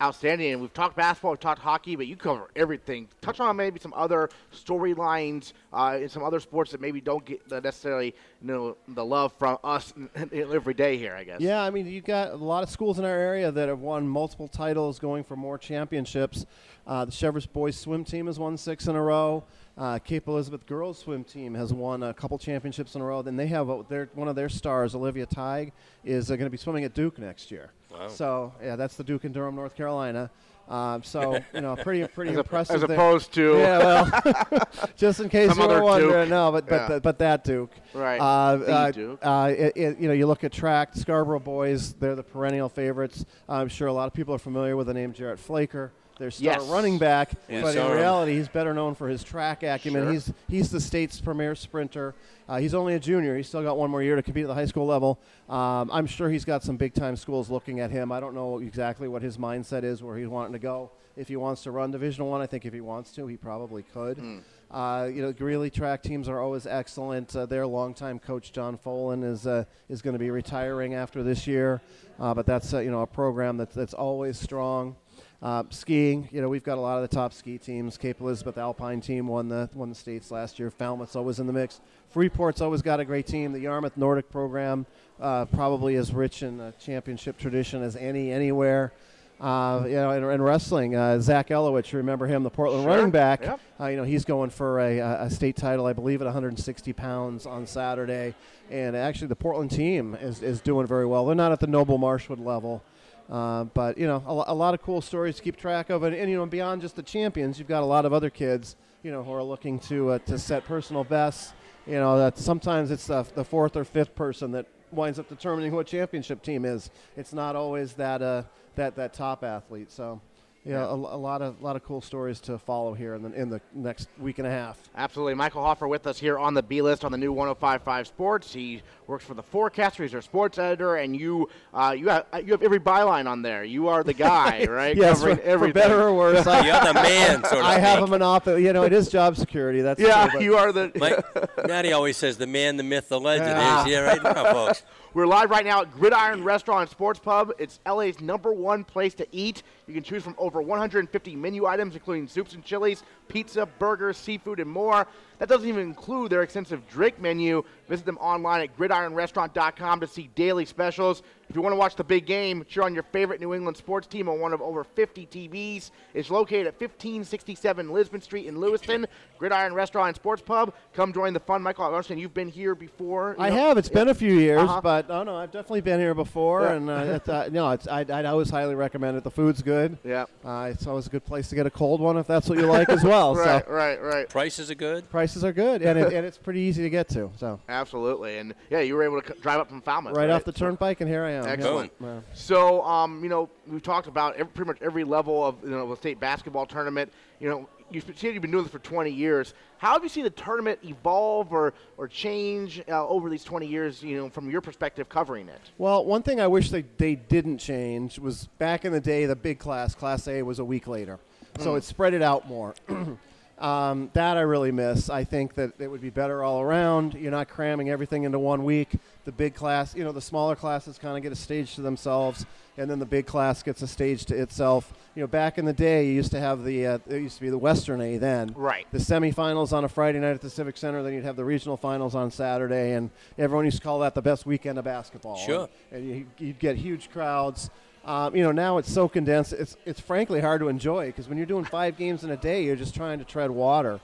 Outstanding. And we've talked basketball, we've talked hockey, but you cover everything. Touch on maybe some other storylines uh, in some other sports that maybe don't get necessarily you know the love from us every day here. I guess. Yeah, I mean, you've got a lot of schools in our area that have won multiple titles, going for more championships. Uh, the Cheverus boys swim team has won six in a row. Uh, Cape Elizabeth girls swim team has won a couple championships in a row. Then they have a, their, one of their stars, Olivia Teig, is uh, going to be swimming at Duke next year. Wow. So yeah, that's the Duke in Durham, North Carolina. Um, so you know, pretty pretty As, a- impressive. as there. opposed to Yeah, well, just in case Some you other were wondering, Duke. no, but but Yeah. th- but that Duke, Right. Uh, The uh, Duke. uh, it, it- you know, you look at track, Scarborough boys, they're the perennial favorites. I'm sure a lot of people are familiar with the name Jarrett Flaker. Their star Yes. running back, Yeah, but in reality, he's better known for his track acumen. Sure. He's he's the state's premier sprinter. Uh, he's only a junior. He's still got one more year to compete at the high school level. Um, I'm sure he's got some big time schools looking at him. I don't know exactly what his mindset is, where he's wanting to go. If he wants to run Division One, I, think if he wants to, he probably could. Hmm. Uh, you know, Greely track teams are always excellent. Uh, their longtime coach John Folan is uh, is going to be retiring after this year, uh, but that's uh, you know a program that's that's always strong. Uh, skiing, you know, we've got a lot of the top ski teams. Cape Elizabeth Alpine team won the won the states last year. Falmouth's always in the mix. Freeport's always got a great team. The Yarmouth Nordic program uh, probably as rich in uh, championship tradition as any anywhere. Uh, you know, in, in wrestling, uh, Zach Elowich, remember him, the Portland Sure. running back. Yep. Uh, you know, he's going for a, a state title, I believe, at 160 pounds on Saturday. And actually, the Portland team is, is doing very well. They're not at the Noble Marshwood level. Uh, but, you know, a, a lot of cool stories to keep track of. And, and, you know, beyond just the champions, you've got a lot of other kids, you know, who are looking to, uh, to set personal bests. You know, that sometimes it's the, the fourth or fifth person that winds up determining what championship team is. It's not always that, uh, that, that top athlete. So, yeah, a, a lot of lot of cool stories to follow here in the in the next week and a half. Absolutely. Michael Hoffer with us here on the B list on the new 1055 Sports. He works for the Forecaster. He's our sports editor, and you uh, you have you have every byline on there. You are the guy, right? yes, for, Covering for everything. better or worse. I, You're the man, so to I have a monopoly. You know, it is job security. That's Yeah, true, you are the. Mike, Maddie always says the man, the myth, the legend Yeah. is. Yeah, right now, folks. We're live right now at Gridiron Restaurant and Sports Pub. It's LA's number one place to eat. You can choose from over 150 menu items, including soups and chilies, pizza, burgers, seafood, and more. That doesn't even include their extensive drink menu. Visit them online at gridironrestaurant.com to see daily specials. If you want to watch the big game, cheer on your favorite New England sports team on one of over 50 TVs. It's located at 1567 Lisbon Street in Lewiston. Gridiron Restaurant and Sports Pub. Come join the fun. Michael, I understand you've been here before. you I know? have. It's been a few years, Uh-huh. but oh no, I've definitely been here before, Yeah. and uh, it's, uh, no, it's I'd, I'd always highly recommend it. The food's good. Yeah. Uh, it's always a good place to get a cold one if that's what you like as well. Right, So right, right. Prices are good. prices are good, and it, and it's pretty easy to get to. So Absolutely, and yeah, you were able to c- drive up from Falmouth. right off the turnpike, and here I am. Excellent. Yeah. So, um, you know, we've talked about every, pretty much every level of you know the state basketball tournament. You know, you said you've been doing this for 20 years. How have you seen the tournament evolve or or change uh, over these 20 years? You know, from your perspective, covering it. Well, one thing I wish they, they didn't change was back in the day, the big class, Class A, was a week later. So it spread it out more. um, that I really miss. I think that it would be better all around. You're not cramming everything into one week. The big class, you know, the smaller classes kind of get a stage to themselves, and then the big class gets a stage to itself. You know, back in the day, you used to have the, uh, it used to be the Western A then. Right. The semifinals on a Friday night at the Civic Center, then you'd have the regional finals on Saturday, and everyone used to call that the best weekend of basketball. Sure. And, and you, you'd get huge crowds. Um, you know, now it's so condensed. It's it's frankly hard to enjoy because when you're doing five games in a day, you're just trying to tread water.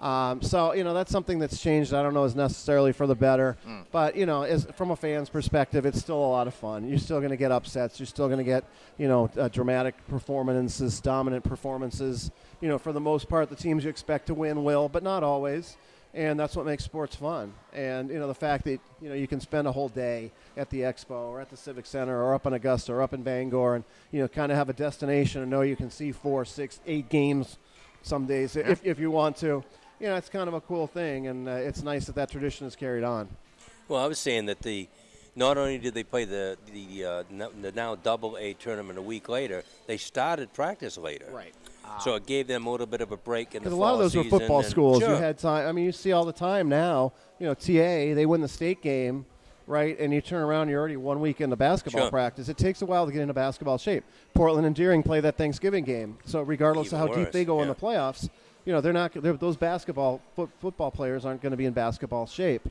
Um, so you know that's something that's changed. I don't know is necessarily for the better, but you know, as from a fan's perspective, it's still a lot of fun. You're still going to get upsets. You're still going to get you know uh, dramatic performances, dominant performances. You know, for the most part, the teams you expect to win will, but not always. And that's what makes sports fun. And you know the fact that you know you can spend a whole day at the expo or at the civic center or up in Augusta or up in Bangor, and you know kind of have a destination and know you can see four, six, eight games some days if, if you want to. You know, it's kind of a cool thing, and uh, it's nice that that tradition is carried on. Well, I was saying that the not only did they play the the, uh, the now double A tournament a week later, they started practice later. Right. So it gave them a little bit of a break in the Because a lot of those were football schools. Sure. You had time. I mean, you see all the time now. You know, TA they win the state game, right? And you turn around, you're already one week into basketball Sure. practice. It takes a while to get into basketball shape. Portland and Deering play that Thanksgiving game, so regardless Even of how deep they go in the playoffs, you know they're not. They're, those basketball foot, football players aren't going to be in basketball shape.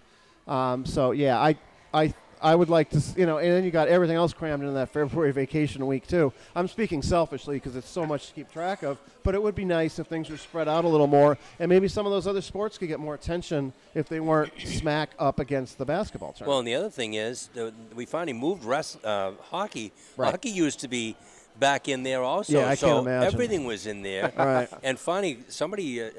Um, so yeah, I I. I would like to, you know, and then you got everything else crammed into that February vacation week too. I'm speaking selfishly because it's so much to keep track of, but it would be nice if things were spread out a little more, and maybe some of those other sports could get more attention if they weren't smack up against the basketball tournament. Well, and the other thing is, we finally moved rest, uh, hockey. Right. Hockey used to be back in there also. Yeah, I so can't imagine. everything was in there. Right. And finally, somebody uh,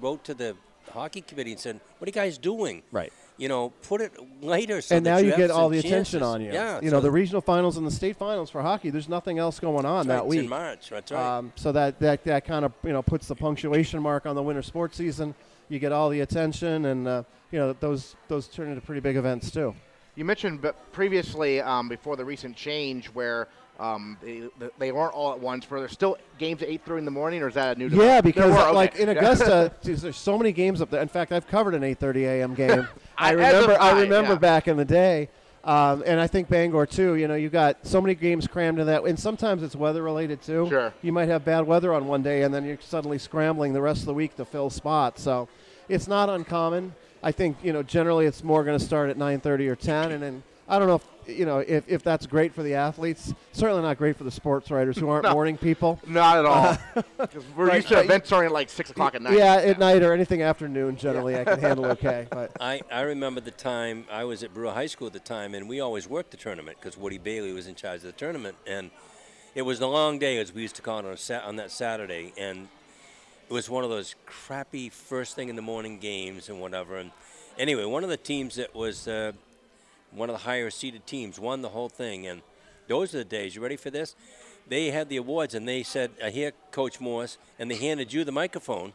wrote to the hockey committee and said, "What are you guys doing? Right. You know, put it later." So and that now you have get all some the attention on you. Yeah. you so know the regional finals and the state finals for hockey. There's nothing else going on that's right, that it's week. in March. That's right. Um, so that, that, that kind of you know puts the punctuation mark on the winter sports season. You get all the attention, and uh, you know those those turn into pretty big events too. You mentioned but previously, um, before the recent change, where um, they, they weren't all at once. Were there still games at eight thirty in the morning, or is that a new? Yeah, because There were, okay. like in Augusta, geez, there's so many games up there. In fact, I've covered an 8:30 a.m. game. I I- remember. I I, remember yeah. back in the day. Um, and I think Bangor too. You know, you got so many games crammed in that, and sometimes it's weather related too. Sure. You might have bad weather on one day, and then you're suddenly scrambling the rest of the week to fill spots. So, it's not uncommon. I think you know generally it's more going to start at 9:30 or 10, and then I don't know if you know if, if that's great for the athletes. Certainly not great for the sports writers who aren't No. morning people. Not at all. 'Cause we're Right, used to but- events starting at like six o'clock at night. Yeah, at night or anything afternoon, generally I can handle okay. But I, I remember the time I was at Brewer High School at the time, and we always worked the tournament because Woody Bailey was in charge of the tournament, and it was the long day, as we used to call it, on, a on that Saturday, and it was one of those crappy first thing in the morning games and whatever. And anyway, one of the teams that was uh, one of the higher seeded teams won the whole thing, and those are the days. You ready for this? they had the awards, and they said, "I hear Coach Morse," and they handed you the microphone.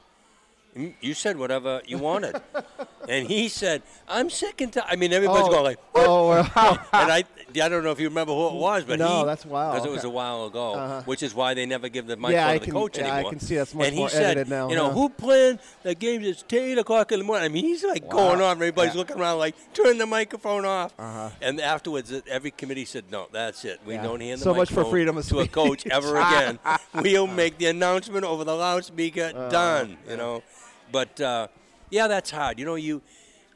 You said whatever you wanted, and he said, "I'm sick and tired." I mean, everybody's Oh. going like, "What?" Oh, well, and I, I don't know if you remember who it was, but No, he, that's wild. because it was a while ago, Uh-huh. which is why they never give the microphone I to the can- coach yeah, I can see that's much and he more said, edited now, You know, yeah. who playing the games? It's eight o'clock in the morning. I mean, he's like going on. Everybody's Yeah. looking around like, turn the microphone off. Uh-huh. And afterwards, every committee said, no, that's it. We Yeah. don't hand the So much for microphone freedom to a coach ever again. we'll make the announcement over the loudspeaker. Uh, done. You know, but uh, yeah, that's hard. You know, you.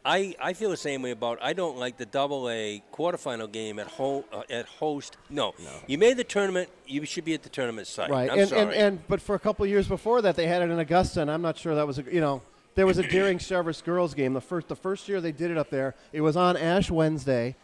I, I feel the same way about I don't like the double A quarterfinal game at home uh, at host. No. No. you made the tournament. You should be at the tournament site. right. I'm and, sorry. and and but for a couple of years before that, they had it in Augusta, and I'm not sure that was a you know there was a Deering Cheverus girls game. The first the first year they did it up there, it was on Ash Wednesday.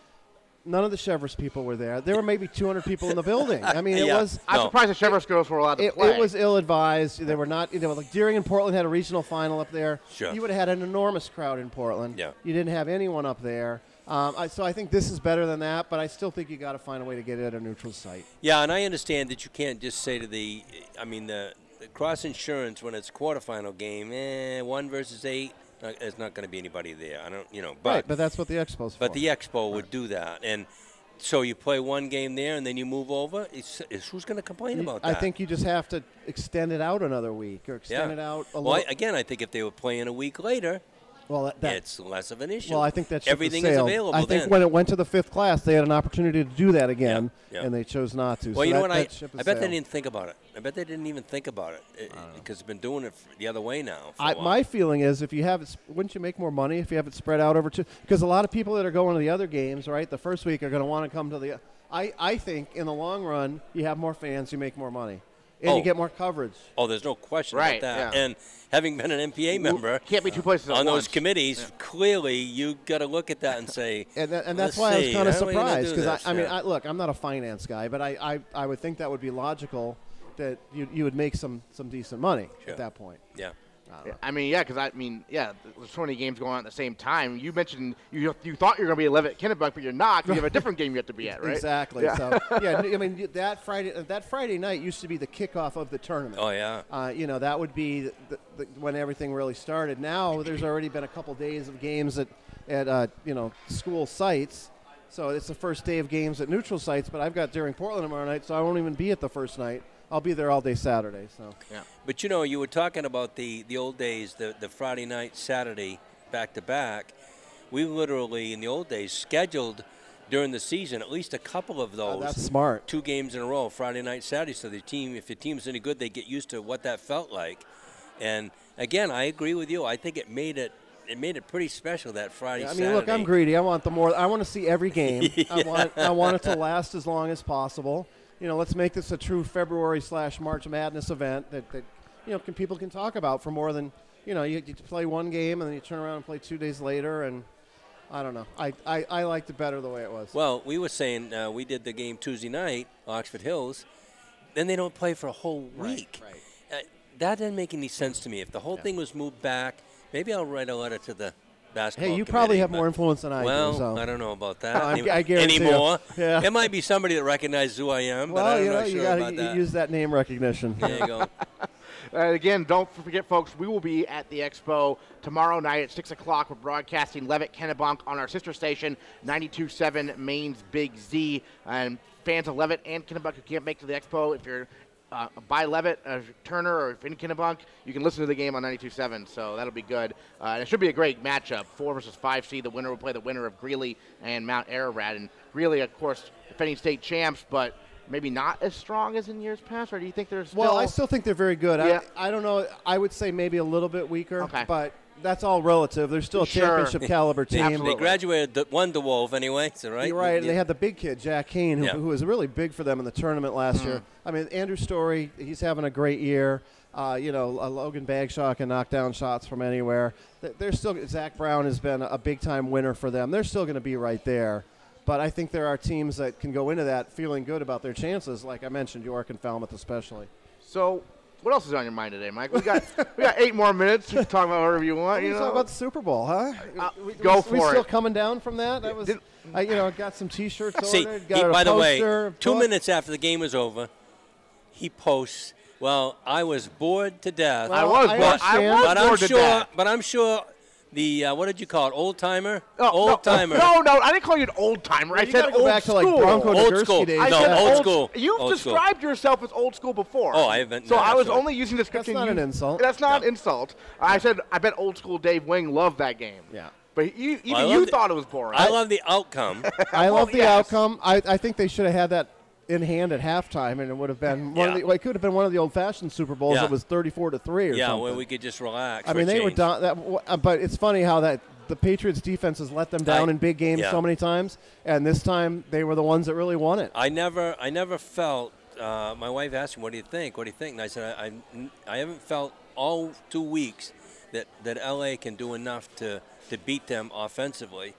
None of the Cheverus people were there. There were maybe 200 people in the building. I mean, it Yeah. was I'm No. surprised the Cheverus girls were allowed to it, play. it was ill advised. They were not, you know, like Deering and Portland had a regional final up there. Sure. You would have had an enormous crowd in Portland. Yeah. You didn't have anyone up there. Um, I, so I think this is better than that, but I still think you got to find a way to get it at a neutral site. Yeah, and I understand that you can't just say to the, I mean, the, the cross insurance when it's quarterfinal game, eh, one versus eight, there's not going to be anybody there. I don't, you know, but right, but that's what the expo's but for. the expo would do that, and so you play one game there and then you move over. It's, it's who's going to complain You- about that? I think you just have to extend it out another week or extend yeah. it out a well, little. again, I think if they were playing a week later, well, that, that- it's less of an issue. well, I think that ship has everything is available. I think then. when it went to the fifth class, they had an opportunity to do that again, Yeah, yeah. and they chose not to. Well, so you know what? I, that ship has I bet they didn't think about it. I bet they didn't even think about it because they've been doing it the other way now. for a I, while. my feeling is if you have it, wouldn't you make more money if you have it spread out over two? Because a lot of people that are going to the other games, right, the first week are going to want to come to the. I, I think in the long run, you have more fans, you make more money, and Oh. you get more coverage. Oh, there's no question Right, about that. yeah. And having been an MPA member Can't be two places at on those once. committees, clearly you got to look at that and say, And, that, and that's Let's why I was kind of how are we gonna surprised because? I, I mean, Yeah. I, look, I'm not a finance guy, but I, I, I would think that would be logical that you, you would make some, some decent money Sure. at that point. yeah. I don't Yeah, know. I mean, yeah, because I mean, yeah, there's so many games going on at the same time. You mentioned you you thought you were going to be 11 at Kennebunk, but you're not. 'cause You have a different game you have to be at, right? Exactly. Yeah. So yeah, I mean that Friday that Friday night used to be the kickoff of the tournament. Oh, yeah. Uh, you know that would be the, the, the, when everything really started. Now there's already been a couple days of games at at uh, you know school sites, so it's the first day of games at neutral sites. But I've got Deering Portland tomorrow night, so I won't even be at the first night. I'll be there all day Saturday. So yeah, But you know, you were talking about the, the old days, the, the Friday night, Saturday, back to back. We literally, in the old days, scheduled during the season at least a couple of uh, those. that's smart. two games in a row, Friday night, Saturday. So the team, if the team's any good, they get used to what that felt like. And again, I agree with you. I think it made it it made it pretty special that Friday. I mean, look, I'm greedy. I want the more. I want to see every game. I want. I want it to last as long as possible. You know, let's make this a true February slash March Madness event that, that you know can, people can talk about for more than you know. You, you play one game and then you turn around and play two days later, and I don't know. I, I, I liked it better the way it was. Well, we were saying uh, we did the game Tuesday night, Oxford Hills. Then they don't play for a whole week. Right. Uh, that didn't make any sense to me. If the whole thing was moved back, maybe I'll write a letter to the basketball. hey, you probably have more influence than I well, do. So. I don't know about that I- any- I guarantee you. anymore. Yeah. It might be somebody that recognizes who I am, but well, I'm you know, not you sure got about to that. use that name recognition. there you go. Uh, again, don't forget, folks, we will be at the Expo tomorrow night at 6 o'clock. We're broadcasting Leavitt Kennebunk on our sister station, 92.7 Maine's Big Z. And fans of Leavitt and Kennebunk who can't make it to the Expo, if you're uh, by Leavitt, uh, Turner, or in you can listen to the game on 92.7, so that'll be good. Uh, and it should be a great matchup, 4 versus 5 seed. The winner will play the winner of Greely and Mount Ararat. And Greely, of course, defending state champs, but maybe not as strong as in years past, or do you think there's still... Well, I still think they're very good. Yeah. I, I don't know. I would say maybe a little bit weaker, Okay. but that's all relative. They're still a Sure. championship caliber They, team. they Absolutely. graduated the, one DeWolfe anyway, so right? You're right. and Yeah. They had the big kid, Jack Kane, who, Yeah. who was really big for them in the tournament last year. I mean, Andrew Story, he's having a great year. Uh, you know, uh, Logan Bagshaw can knock down shots from anywhere. Th- They're still Zach Brown has been a big time winner for them. They're still going to be right there. But I think there are teams that can go into that feeling good about their chances, like I mentioned, York and Falmouth especially. So, what else is on your mind today, Mike? We got we got eight more minutes. You can talk about whatever you want. What You you know, talk about the Super Bowl, huh? Uh, we, go we, for we still coming down from that. That was, Did- I, you know, got some T-shirts See, ordered. he- Got a by the way, poster, two book. minutes after the game was over, he posts. Well, I was bored to death. I Well, was, I but I understand. was but I'm bored to sure. death. But I'm sure the uh, what did you call it? Old timer. No, old no, timer. No, no, I didn't call you an old timer. I you said gotta go old back to, like, school. Bronco Old Nagurski school. days. I no, old old school. You've Old school. described yourself as old school before. Oh, I haven't- So no, I was right. only using the description. not you- an insult. That's not No. insult. I said I bet old school Dave Wing loved that game. Yeah. But you, even I you loved it. thought it was boring. I love the outcome. I Well, love the yes. outcome. I, I think they should have had that in hand at halftime, and it would have been one of the. Well, it could have been one of the old-fashioned Super Bowls. Yeah. that was thirty-four to three or something. yeah, something. where we could just relax. I mean, they were change. down. That, uh, but it's funny how that the Patriots defense has let them down I- in big games yeah. so many times, and this time they were the ones that really won it. I never, I never felt. Uh, my wife asked me, "What do you think? What do you think?" And I said, I, I, I haven't felt all two weeks that that LA can do enough to to beat them offensively,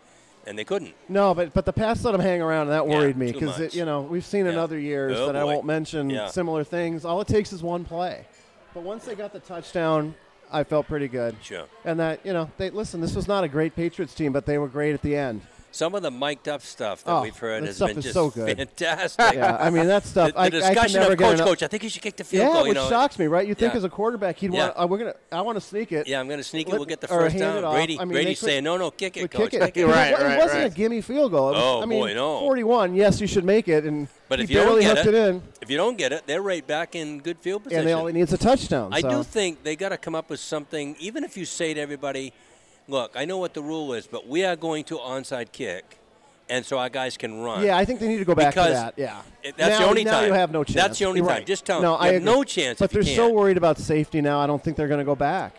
and they couldn't. No, but but the pass let them hang around, and that Yeah, worried me because you know we've seen in other years Oh, that I won't mention Yeah. similar things. All it takes is one play, but once they got the touchdown, I felt pretty good. Sure. And that you know, they listen. This was not a great Patriots team, but they were great at the end. Some of the mic'd up stuff that Oh, we've heard that has stuff been is just so good. fantastic. Yeah, I mean that stuff. The, I, the I can discussion never of coach, enough- coach, I think you should kick the field Yeah, goal. you which know, shocks me, right? You think Yeah. as a quarterback, he'd Yeah. want. Uh, we're gonna. I want to sneak it. Yeah, I'm going to sneak it. We'll get the first hand it down. off. Brady, I mean, Brady they could- saying, "No, no, kick it, coach. kick kick it. it." Right, right, it wasn't right. a gimme field goal. Was, Oh, I mean, boy, no. 41. Yes, you should make it, and But he if you don't barely get hooked it, it in, If you don't get it, they're right back in good field position. and they only needs a touchdown. I do think they got to come up with something. Even if you say to everybody, "Look, I know what the rule is, but we are going to onside kick, and so our guys can run." Yeah, I think they need to go back Because to that. Yeah, it- that's the Now- only now time. you have no chance. That's the only You're time. right. Just tell no, them, I have agree. no chance But if they're so worried about safety now. I don't think they're going to go back.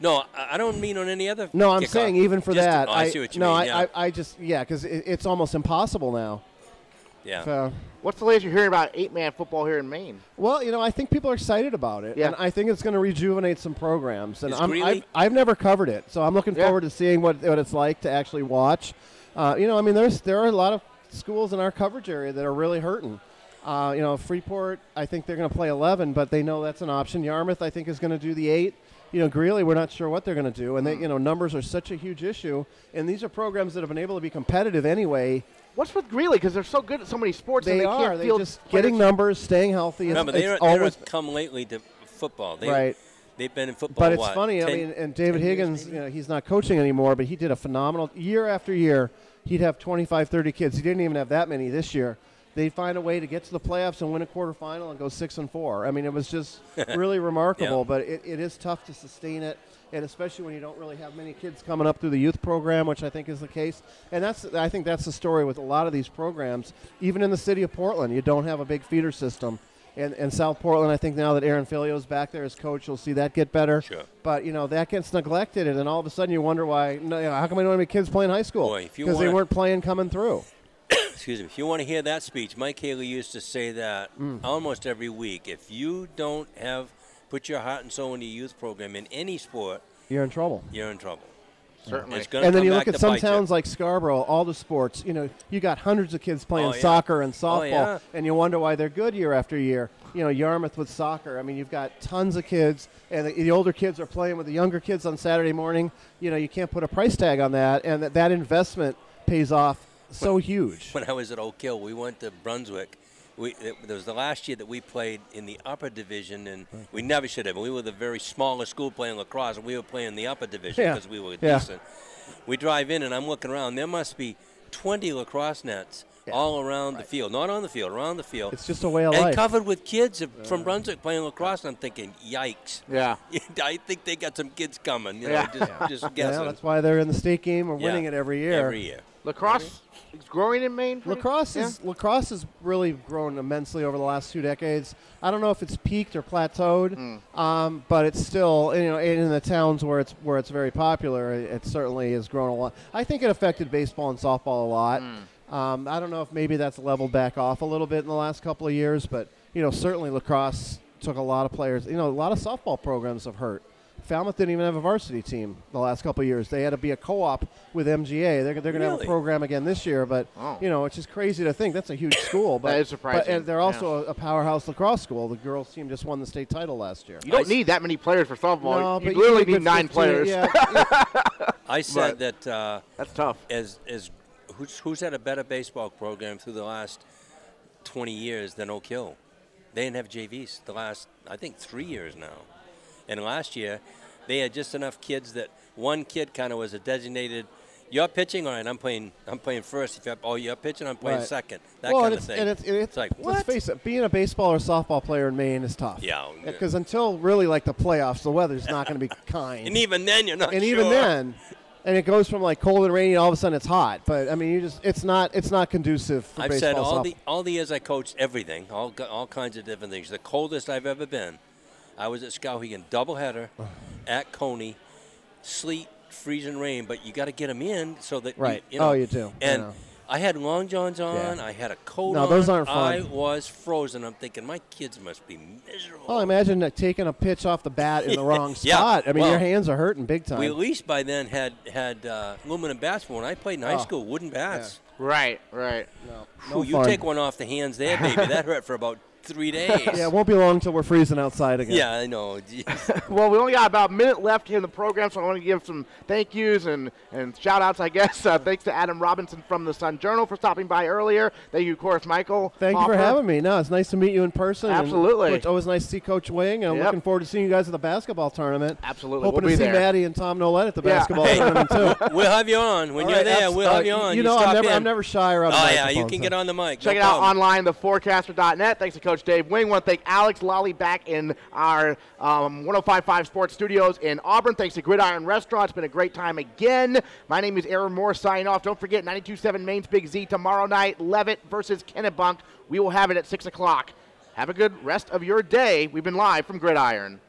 No, I I don't mean on any other. No, I'm saying even for Just- that. oh, I, see what you no, mean. I, yeah. I, I just yeah, because it, it's almost impossible now. Yeah. So, What's the latest you're hearing about eight-man football here in Maine? well, you know, I think people are excited about it, Yeah. and I think it's going to rejuvenate some programs. And I'm, I've, I've never covered it, so I'm looking Yeah. forward to seeing what, what it's like to actually watch. Uh, you know, I mean, there's there are a lot of schools in our coverage area that are really hurting. Uh, you know, Freeport, I think they're going to play 11, but they know that's an option. Yarmouth, I think, is going to do the eight. You know, Greely, we're not sure what they're going to do, and they, you know, numbers are such a huge issue. And these are programs that have been able to be competitive anyway. What's with Greely? Because they're so good at so many sports, They, and they are. can't They're field just getting numbers, staying healthy. It's, Remember, it's they're, always they're come lately to football. They, right. They've been in football. But it's what, funny. I mean, and David Higgins, you know, he's not coaching anymore, but he did a phenomenal year after year. He'd have 25, 30 kids. He didn't even have that many this year. They'd find a way to get to the playoffs and win a quarterfinal and go six and four. I mean, it was just really remarkable. Yeah. But it, it is tough to sustain it, and especially when you don't really have many kids coming up through the youth program, which I think is the case. And that's I think that's the story with a lot of these programs. Even in the city of Portland, you don't have a big feeder system. And, and South Portland, I think now that Aaron Filieo's back there as coach, you'll see that get better. Sure. But you know that gets neglected, and then all of a sudden you wonder why. You know, how come I don't have any kids playing high school? Boy, if you Because they weren't playing coming through. excuse me, if you want to hear that speech, Mike Haley used to say that Mm. almost every week. If you don't have put your heart and soul into your youth program in any sport, You're in trouble. you're in trouble. Certainly. It's And then you look at to some bite you. towns like Scarborough, all the sports. You know, you got hundreds of kids playing Oh, yeah. soccer and oh, softball, yeah. and you wonder why they're good year after year. You know, Yarmouth with soccer. I mean, you've got tons of kids, and the, the older kids are playing with the younger kids on Saturday morning. You know, you can't put a price tag on that, and that, that investment pays off so huge. When I was at Oak Hill, we went to Brunswick. We, it, there was the last year that we played in the upper division, and we never should have. We were the very smallest school playing lacrosse, and we were playing the upper division Yeah. because we were Yeah. decent. We drive in, and I'm looking around. There must be 20 lacrosse nets all around the field, not on the field, around the field, It's just a way of and life. covered with kids from Brunswick playing lacrosse. And I'm thinking, yikes! Yeah. I think they got some kids coming. You know, Yeah. just, just Yeah, guessing. that's why they're in the state game or Yeah. winning it every year. Every year. Lacrosse is growing in Maine. Lacrosse yeah? is lacrosse has really grown immensely over the last two decades. I don't know if it's peaked or plateaued, Hmm. um, but it's still you know in the towns where it's where it's very popular. It, it certainly has grown a lot. I think it affected baseball and softball a lot. Hmm. Um, I don't know if maybe that's leveled back off a little bit in the last couple of years, but you know certainly lacrosse took a lot of players. You know a lot of softball programs have hurt. Falmouth didn't even have a varsity team the last couple of years. They had to be a co-op with MGA. They're, they're going to have a program again this year, but Oh. you know it's just crazy to think that's a huge school. But That is But surprising, and they're also a, a powerhouse lacrosse school. The girls team just won the state title last year. You don't I s- need that many players for softball. no, you but literally need need nine 15 players. Yeah, yeah. I said that uh, That's tough. as as who's, who's had a better baseball program through the last 20 years than Oak Hill? they didn't have JVs the last I think three years now, and last year they had just enough kids that one kid kind of was a designated. You're pitching, all right. I'm playing. I'm playing first. If you're, oh, you're pitching, I'm playing Right. second. That well, kind and of thing. And it's, it's, It's like, let's face it, being a baseball or softball player in Maine is tough. Yeah. Because until really like the playoffs, the weather's not going to be kind. and even then, you're not. and sure. even then, and it goes from like cold and rainy, all of a sudden it's hot. But I mean, you just it's not it's not conducive for I've baseball. said all softball. the all the years I coached everything, all all kinds of different things. The coldest I've ever been, I was at Skowhegan doubleheader at Cony, sleet, freezing rain, but you got to get them in so that Right. You, know, Oh, you do. And know. I had long johns on. Yeah. I had a coat No, on. those aren't fun. I was frozen. I'm thinking my kids must be miserable. Well, imagine that taking a pitch off the bat in the wrong spot. Yeah. spot. I mean, Well, your hands are hurting big time. we at least by then had had uh, aluminum bats. When I played in high Oh. school, wooden bats. Right, right. no, Whew, no you fun. take one off the hands there, baby. that hurt for about three days. Yeah, it won't be long until we're freezing outside again. Yeah, I know. Well, we only got about a minute left here in the program, so I want to give some thank yous and, and shout outs, I guess. Uh, thanks to Adam Robinson from the Sun Journal for stopping by earlier. Thank you, of course, Michael. Thank you for having me. No, it's nice to meet you in person. Absolutely. It's always nice to see Coach Wing, and I'm Yep. looking forward to seeing you guys at the basketball tournament. Absolutely. Hoping we'll be to see there. Maddie and Tom Nolet at the Yeah. basketball Hey. tournament too. we'll have you on when All you're right, there. We'll uh, have you on. You know, stop I'm never, in. I'm never shy around. Oh yeah, you can so. get on the mic. Check no it out online, theforecaster.net. Thanks to Coach Dave Wing. want to thank Alex Lally back in our um, 1055 Sports Studios in Auburn. Thanks to Gridiron Restaurant. It's been a great time again. My name is Aaron Moore signing off. Don't forget 92.7 Maine's Big Z tomorrow night, Leavitt versus Kennebunk. We will have it at 6 o'clock. Have a good rest of your day. We've been live from Gridiron.